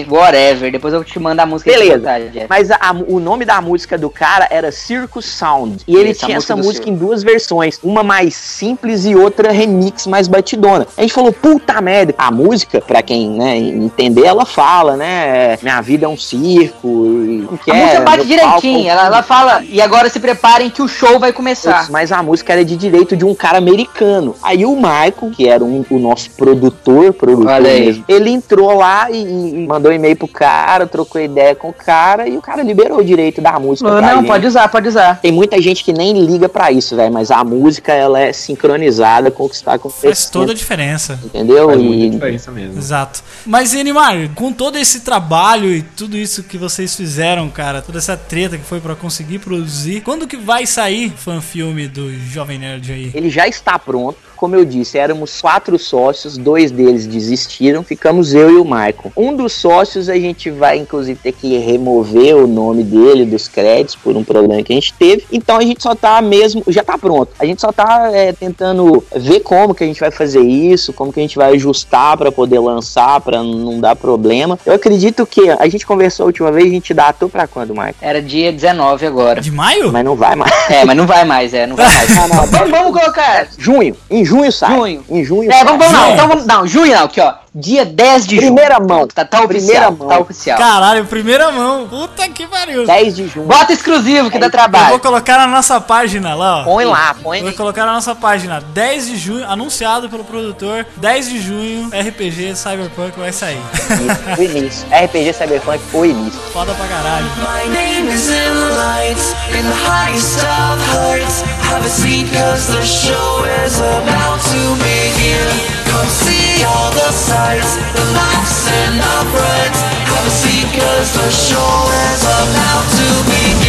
whatever, depois eu te mando a música Beleza. Mas a- a- o nome da música do cara era Circus Sound. E ele Isso, a tinha música essa música em duas versões. Uma mais simples e outra remix mais batidona. A gente falou, puta merda. A música, pra quem né, entender, ela fala, né? Minha vida é um circo. e- o que A é, música bate direitinho, palco- ela, ela fala, e agora se preparem que o show vai começar. Mas a música era de direito de um cara americano. Aí o Michael, que era um- o nosso produtor, produtor mesmo, ele entrou lá e, e mandou um e-mail pro cara, trocou ideia com o cara e o cara liberou o direito da música. Não, gente. pode usar, pode usar. Tem muita gente que nem liga pra isso, velho, mas a música ela é sincronizada com o que está acontecendo. Faz toda a diferença. Entendeu? Faz E- muita diferença mesmo. Exato. Mas, Enimar, com todo esse trabalho e tudo isso que vocês fizeram, cara, toda essa treta que foi pra conseguir produzir, quando que vai sair fanfilme do Jovem Nerd aí? Ele já está pronto. Como eu disse, éramos quatro sócios, dois deles desistiram, ficamos eu e o Michael. Um dos sócios a gente vai, inclusive, ter que remover o nome dele dos créditos por um problema que a gente teve. Então a gente só tá mesmo, já tá pronto. A gente só tá é, tentando ver como que a gente vai fazer isso, como que a gente vai ajustar para poder lançar, para não dar problema. Eu acredito que a gente conversou a última vez, a gente datou para quando, Michael? Era dia 19 agora. De maio? Mas não vai mais. É, mas não vai mais, é, não vai mais. Não, vamos colocar. Junho. Em junho sai. Junho. Em junho É, vamos, vamos não, então vamos, não, junho não, aqui ó, dia 10 de junho. Primeira mão. Tá, tá Primeira oficial, mão. tá oficial. Caralho, primeira mão. Puta que pariu. 10 de junho. Bota exclusivo que dá Eu trabalho. vou colocar na nossa página lá, ó. Põe lá, põe Vou colocar na nossa página 10 de junho, anunciado pelo produtor. 10 de junho, RPG Cyberpunk vai sair. isso, o início. RPG Cyberpunk, o início. Foda pra caralho. My name is in the lights, in the highest of heights. Have a seat cause the show is about to begin. Come see all the sights, the laughs and the frights. Have a seat cause the show is about to begin.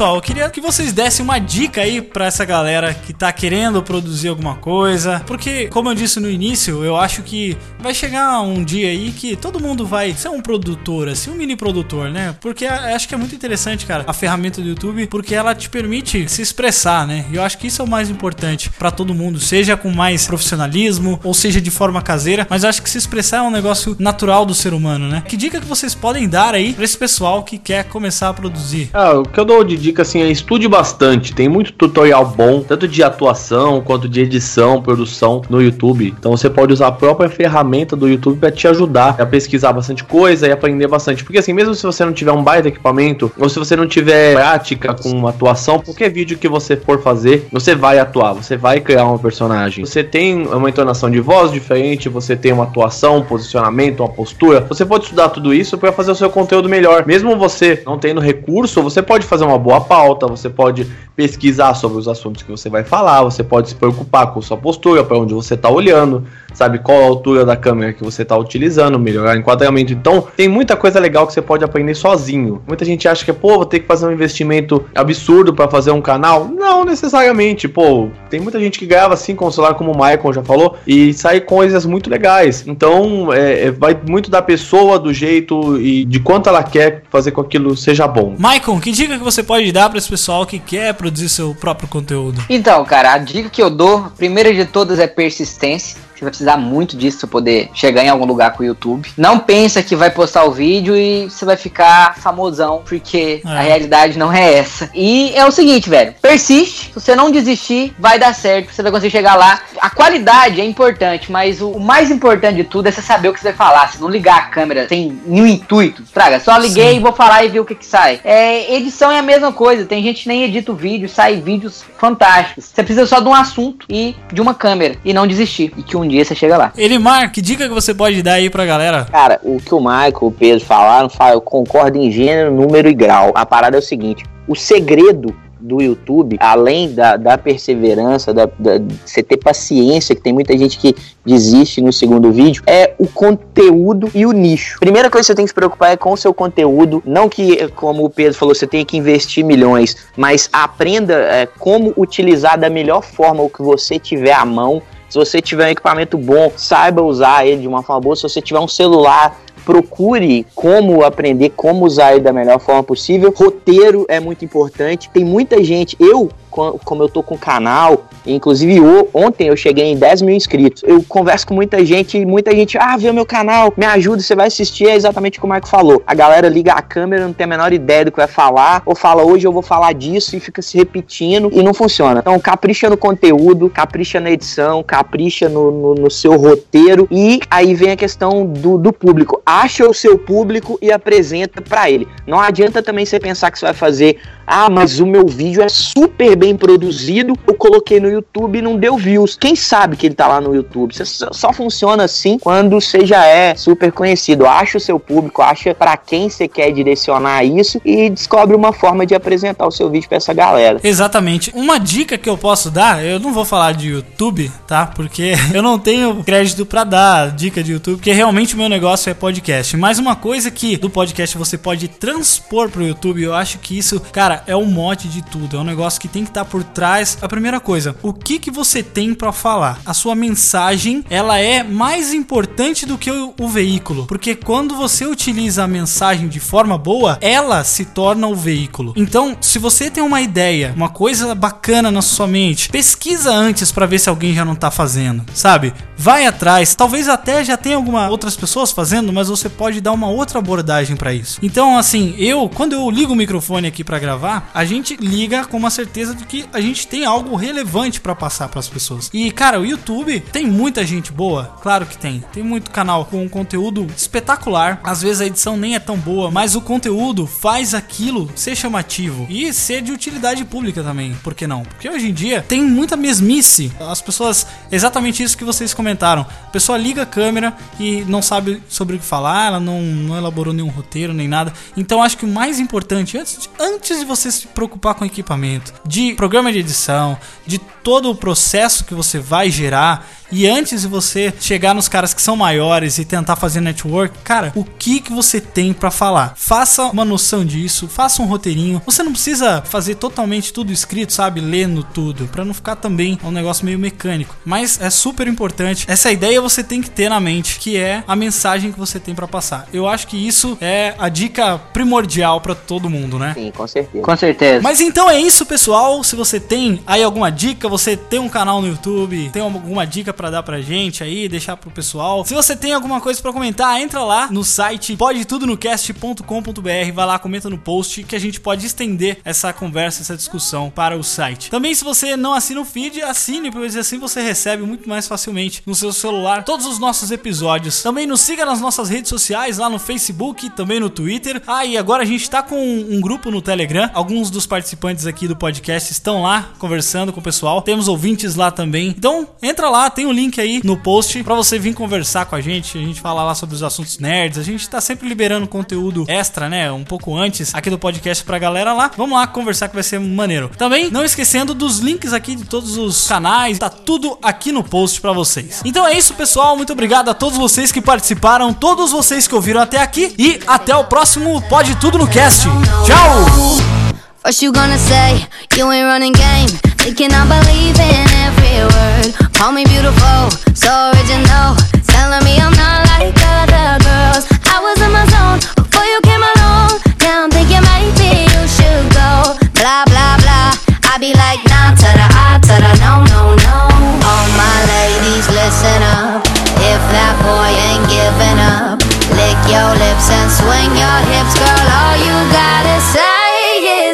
Pessoal, eu queria que vocês dessem uma dica aí pra essa galera que tá querendo produzir alguma coisa, porque, como eu disse no início, eu acho que vai chegar um dia aí que todo mundo vai ser um produtor, assim, um mini produtor, né? Porque acho que é muito interessante, cara, a ferramenta do YouTube, porque ela te permite se expressar, né? E eu acho que isso é o mais importante pra todo mundo, seja com mais profissionalismo ou seja de forma caseira, mas acho que se expressar é um negócio natural do ser humano, né? Que dica que vocês podem dar aí pra esse pessoal que quer começar a produzir? Ah, o que eu dou de dica assim é estude bastante. Tem muito tutorial bom, tanto de atuação quanto de edição, produção no YouTube. Então você pode usar a própria ferramenta do YouTube para te ajudar a pesquisar bastante coisa e aprender bastante. Porque assim, mesmo se você não tiver um baita equipamento, ou se você não tiver prática com atuação, qualquer vídeo que você for fazer, você vai atuar, você vai criar um personagem. Você tem uma entonação de voz diferente, você tem uma atuação, um posicionamento, uma postura. Você pode estudar tudo isso para fazer o seu conteúdo melhor. Mesmo você não tendo recurso, você pode fazer uma boa pauta, você pode pesquisar sobre os assuntos que você vai falar, você pode se preocupar com sua postura, para onde você está olhando, sabe qual a altura da câmera que você está utilizando, melhorar o enquadramento. Então, tem muita coisa legal que você pode aprender sozinho. Muita gente acha que, pô, vou ter que fazer um investimento absurdo para fazer um canal. Não necessariamente, pô. Tem muita gente que grava assim com o celular, como o Michael já falou, e sai coisas muito legais. Então, é, é, vai muito da pessoa, do jeito e de quanto ela quer fazer com que aquilo seja bom. Maicon, que dica que você pode dar para esse pessoal que quer produzir seu próprio conteúdo? Então, cara, a dica que eu dou, primeira de todas é persistência. Você vai precisar muito disso pra poder chegar em algum lugar com o YouTube. Não pensa que vai postar o vídeo e você vai ficar famosão, porque É. a realidade não é essa. E é o seguinte, velho. Persiste. Se você não desistir, vai dar certo. Você vai conseguir chegar lá. A qualidade é importante, mas o, mais importante de tudo é você saber o que você vai falar. Você não ligar a câmera sem nenhum intuito. Traga, só liguei Sim. e vou falar e ver o que que sai. É, edição é a mesma coisa. Tem gente que nem edita o vídeo, sai vídeos fantásticos. Você precisa só de um assunto e de uma câmera. E não desistir. E que um dia você chega lá. Elimar, que dica que você pode dar aí pra galera? Cara, o que o Michael, o Pedro falaram, fala, eu concordo em gênero, número e grau. A parada é o seguinte: o segredo do YouTube, além da, da perseverança, da, da- de você ter paciência, que tem muita gente que desiste no segundo vídeo, é o conteúdo e o nicho. Primeira coisa que você tem que se preocupar é com o seu conteúdo, não que, como o Pedro falou, você tem que investir milhões, mas aprenda é, como utilizar da melhor forma o que você tiver à mão. Se você tiver um equipamento bom, saiba usar ele de uma forma boa. Se você tiver um celular, procure como aprender, como usar ele da melhor forma possível. Roteiro é muito importante. Tem muita gente, eu, como eu tô com o canal, inclusive ontem eu cheguei em 10 mil inscritos. Eu converso com muita gente e muita gente, ah, vê o meu canal, me ajuda, você vai assistir, é exatamente como o Marco falou. A galera liga a câmera, não tem a menor ideia do que vai falar, ou fala, hoje eu vou falar disso e fica se repetindo e não funciona. Então, capricha no conteúdo, capricha na edição, capricha no, no, no seu roteiro e aí vem a questão do, do público. Acha o seu público e apresenta pra ele. Não adianta também você pensar que você vai fazer, ah, mas o meu vídeo é super bem produzido, eu coloquei no YouTube e não deu views. Quem sabe que ele tá lá no YouTube? Só, funciona assim quando você já é super conhecido. Acha o seu público, acha pra quem você quer direcionar isso e descobre uma forma de apresentar o seu vídeo pra essa galera. Exatamente. Uma dica que eu posso dar, eu não vou falar de YouTube, tá? Porque eu não tenho crédito pra dar dica de YouTube, porque realmente o meu negócio é podcast. Mas uma coisa que do podcast você pode transpor pro YouTube, eu acho que isso, cara, é o mote de tudo. É um negócio que tem que estar por trás. A primeira coisa, o que que você tem pra falar? A sua mensagem, ela é mais importante do que o, o veículo, porque quando você utiliza a mensagem de forma boa, ela se torna o veículo. Então, se você tem uma ideia, uma coisa bacana na sua mente, pesquisa antes pra ver se alguém já não tá fazendo, sabe? Vai atrás. Talvez até já tenha algumas outras pessoas fazendo, mas você pode dar uma outra abordagem pra isso. Então, assim, eu quando eu ligo o microfone aqui pra gravar, a gente liga com uma certeza de que a gente tem algo relevante pra passar pras pessoas. E, cara, o YouTube tem muita gente boa, claro que tem. Tem muito canal com conteúdo espetacular. Às vezes a edição nem é tão boa, mas o conteúdo faz aquilo ser chamativo e ser de utilidade pública também. Por que não? Porque hoje em dia tem muita mesmice. As pessoas, exatamente isso que vocês comentaram. A pessoa liga a câmera e não sabe sobre o que falar, ela não, não elaborou nenhum roteiro nem nada. Então acho que o mais importante, antes de, antes de você se preocupar com equipamento, de programa de edição, de todo o processo que você vai gerar, e antes de você chegar nos caras que são maiores e tentar fazer network, cara, o que que você tem pra falar? Faça uma noção disso, faça um roteirinho. Você não precisa fazer totalmente tudo escrito, sabe, lendo tudo, Pra não ficar também um negócio meio mecânico. Mas é super importante. Essa ideia você tem que ter na mente, que é a mensagem que você tem pra passar. Eu acho que isso é a dica primordial pra todo mundo, né? Sim, com certeza. Com certeza. Mas então é isso, pessoal. Se você tem aí alguma dica, você tem um canal no YouTube, tem alguma dica pra dar pra gente aí, deixar pro pessoal. Se você tem alguma coisa pra comentar, entra lá no site podetudonocast.com.br, vai lá, comenta no post que a gente pode estender essa conversa, essa discussão para o site. Também se você não assina o feed, assine, pois assim você recebe muito mais facilmente no seu celular todos os nossos episódios. Também nos siga nas nossas redes sociais, lá no Facebook, também no Twitter. Ah, e agora a gente tá com um grupo no Telegram. Alguns dos participantes aqui do podcast estão lá conversando com o pessoal. Temos ouvintes lá também. Então, entra lá, tem o link aí no post pra você vir conversar com a gente. A gente fala lá sobre os assuntos nerds. A gente tá sempre liberando conteúdo extra, né? Um pouco antes aqui do podcast pra galera lá. Vamos lá conversar que vai ser maneiro. Também, não esquecendo dos links aqui de todos os canais. Tá tudo aqui no post pra vocês. Então é isso, pessoal. Muito obrigado a todos vocês que participaram, todos vocês que ouviram até aqui. E até o próximo Pode Tudo no Cast. Tchau! First you gonna say you ain't running game, thinking I believe in every word. Call me beautiful, so original, telling me I'm not like other girls.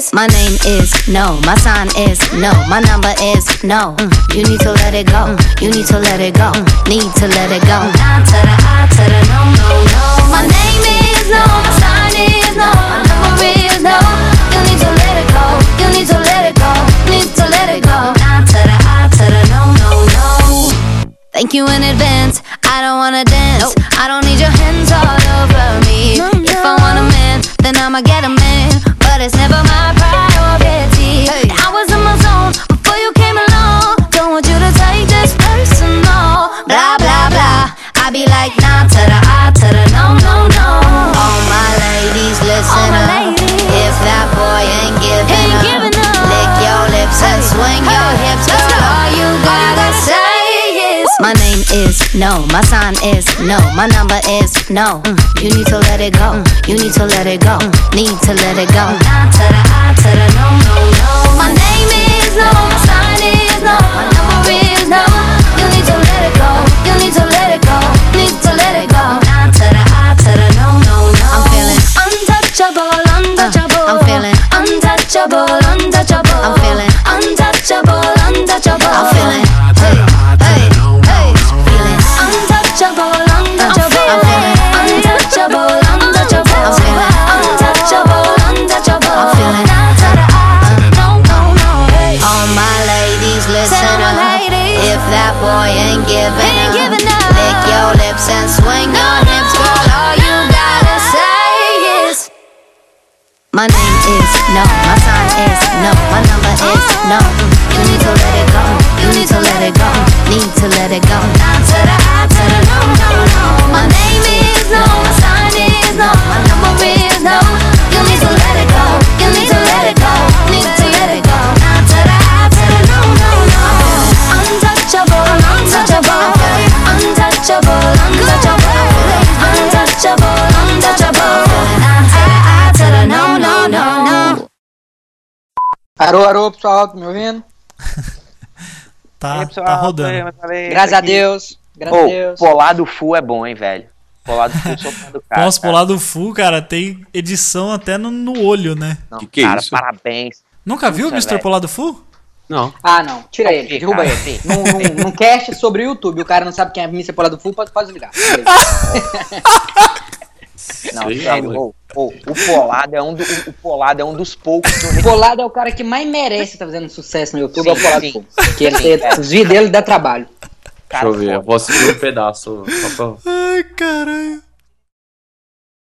Is my name is no, my sign is no, my number is no. Mm, You need to let it go. Mm, You need to let it go. Mm, Need to let it go. Nah to the I to the no, no, no. My name is no, my sign is no, my number is no. You need to let it go. You need to let it go. Need to let it go. Nah to the I to the no, no, no. Thank you in advance. I don't wanna dance. I don't need your hands all over me. If I want a man, then I'ma get a man. But it's never be like nah to the I to the no no no. All my ladies, listen up. If that boy ain't giving up, lick your lips and swing your hips, girl. All you gotta say is my name is no, my sign is no, my number is no. Mm, You need to let it go. Mm, You need to let it go. Mm, Need to let it go. Nah to the I to the no no no. My name is no, my sign is no, My name Arô, arô, pessoal, me ouvindo? Tá, tá rodando. Graças a Deus. Graças Ô, a Deus. polado full é bom, hein, velho. Polado full sou do cara. Nossa, pro lado full, cara, tem edição até no, no olho, né? Não, Que que é cara, isso? parabéns. Nunca viu o Mr. velho. Polado Full? Não. Ah, não. Tira ele, Aqui, derruba cara, ele. Num, num, num cast sobre o YouTube, o cara não sabe quem é Mr. Pola do Full, pode, pode ligar. Não, Sei, sério, ô, ô, o polado é um do- o, polado é um dos poucos que eu O Polado é o cara que mais merece estar fazendo sucesso no YouTube, é o Sim, Polado sim. Porque ele Sim, é. os vídeos dele dá trabalho. cara Deixa eu ver, eu vou assistir um pedaço. Só pra... Ai, caralho.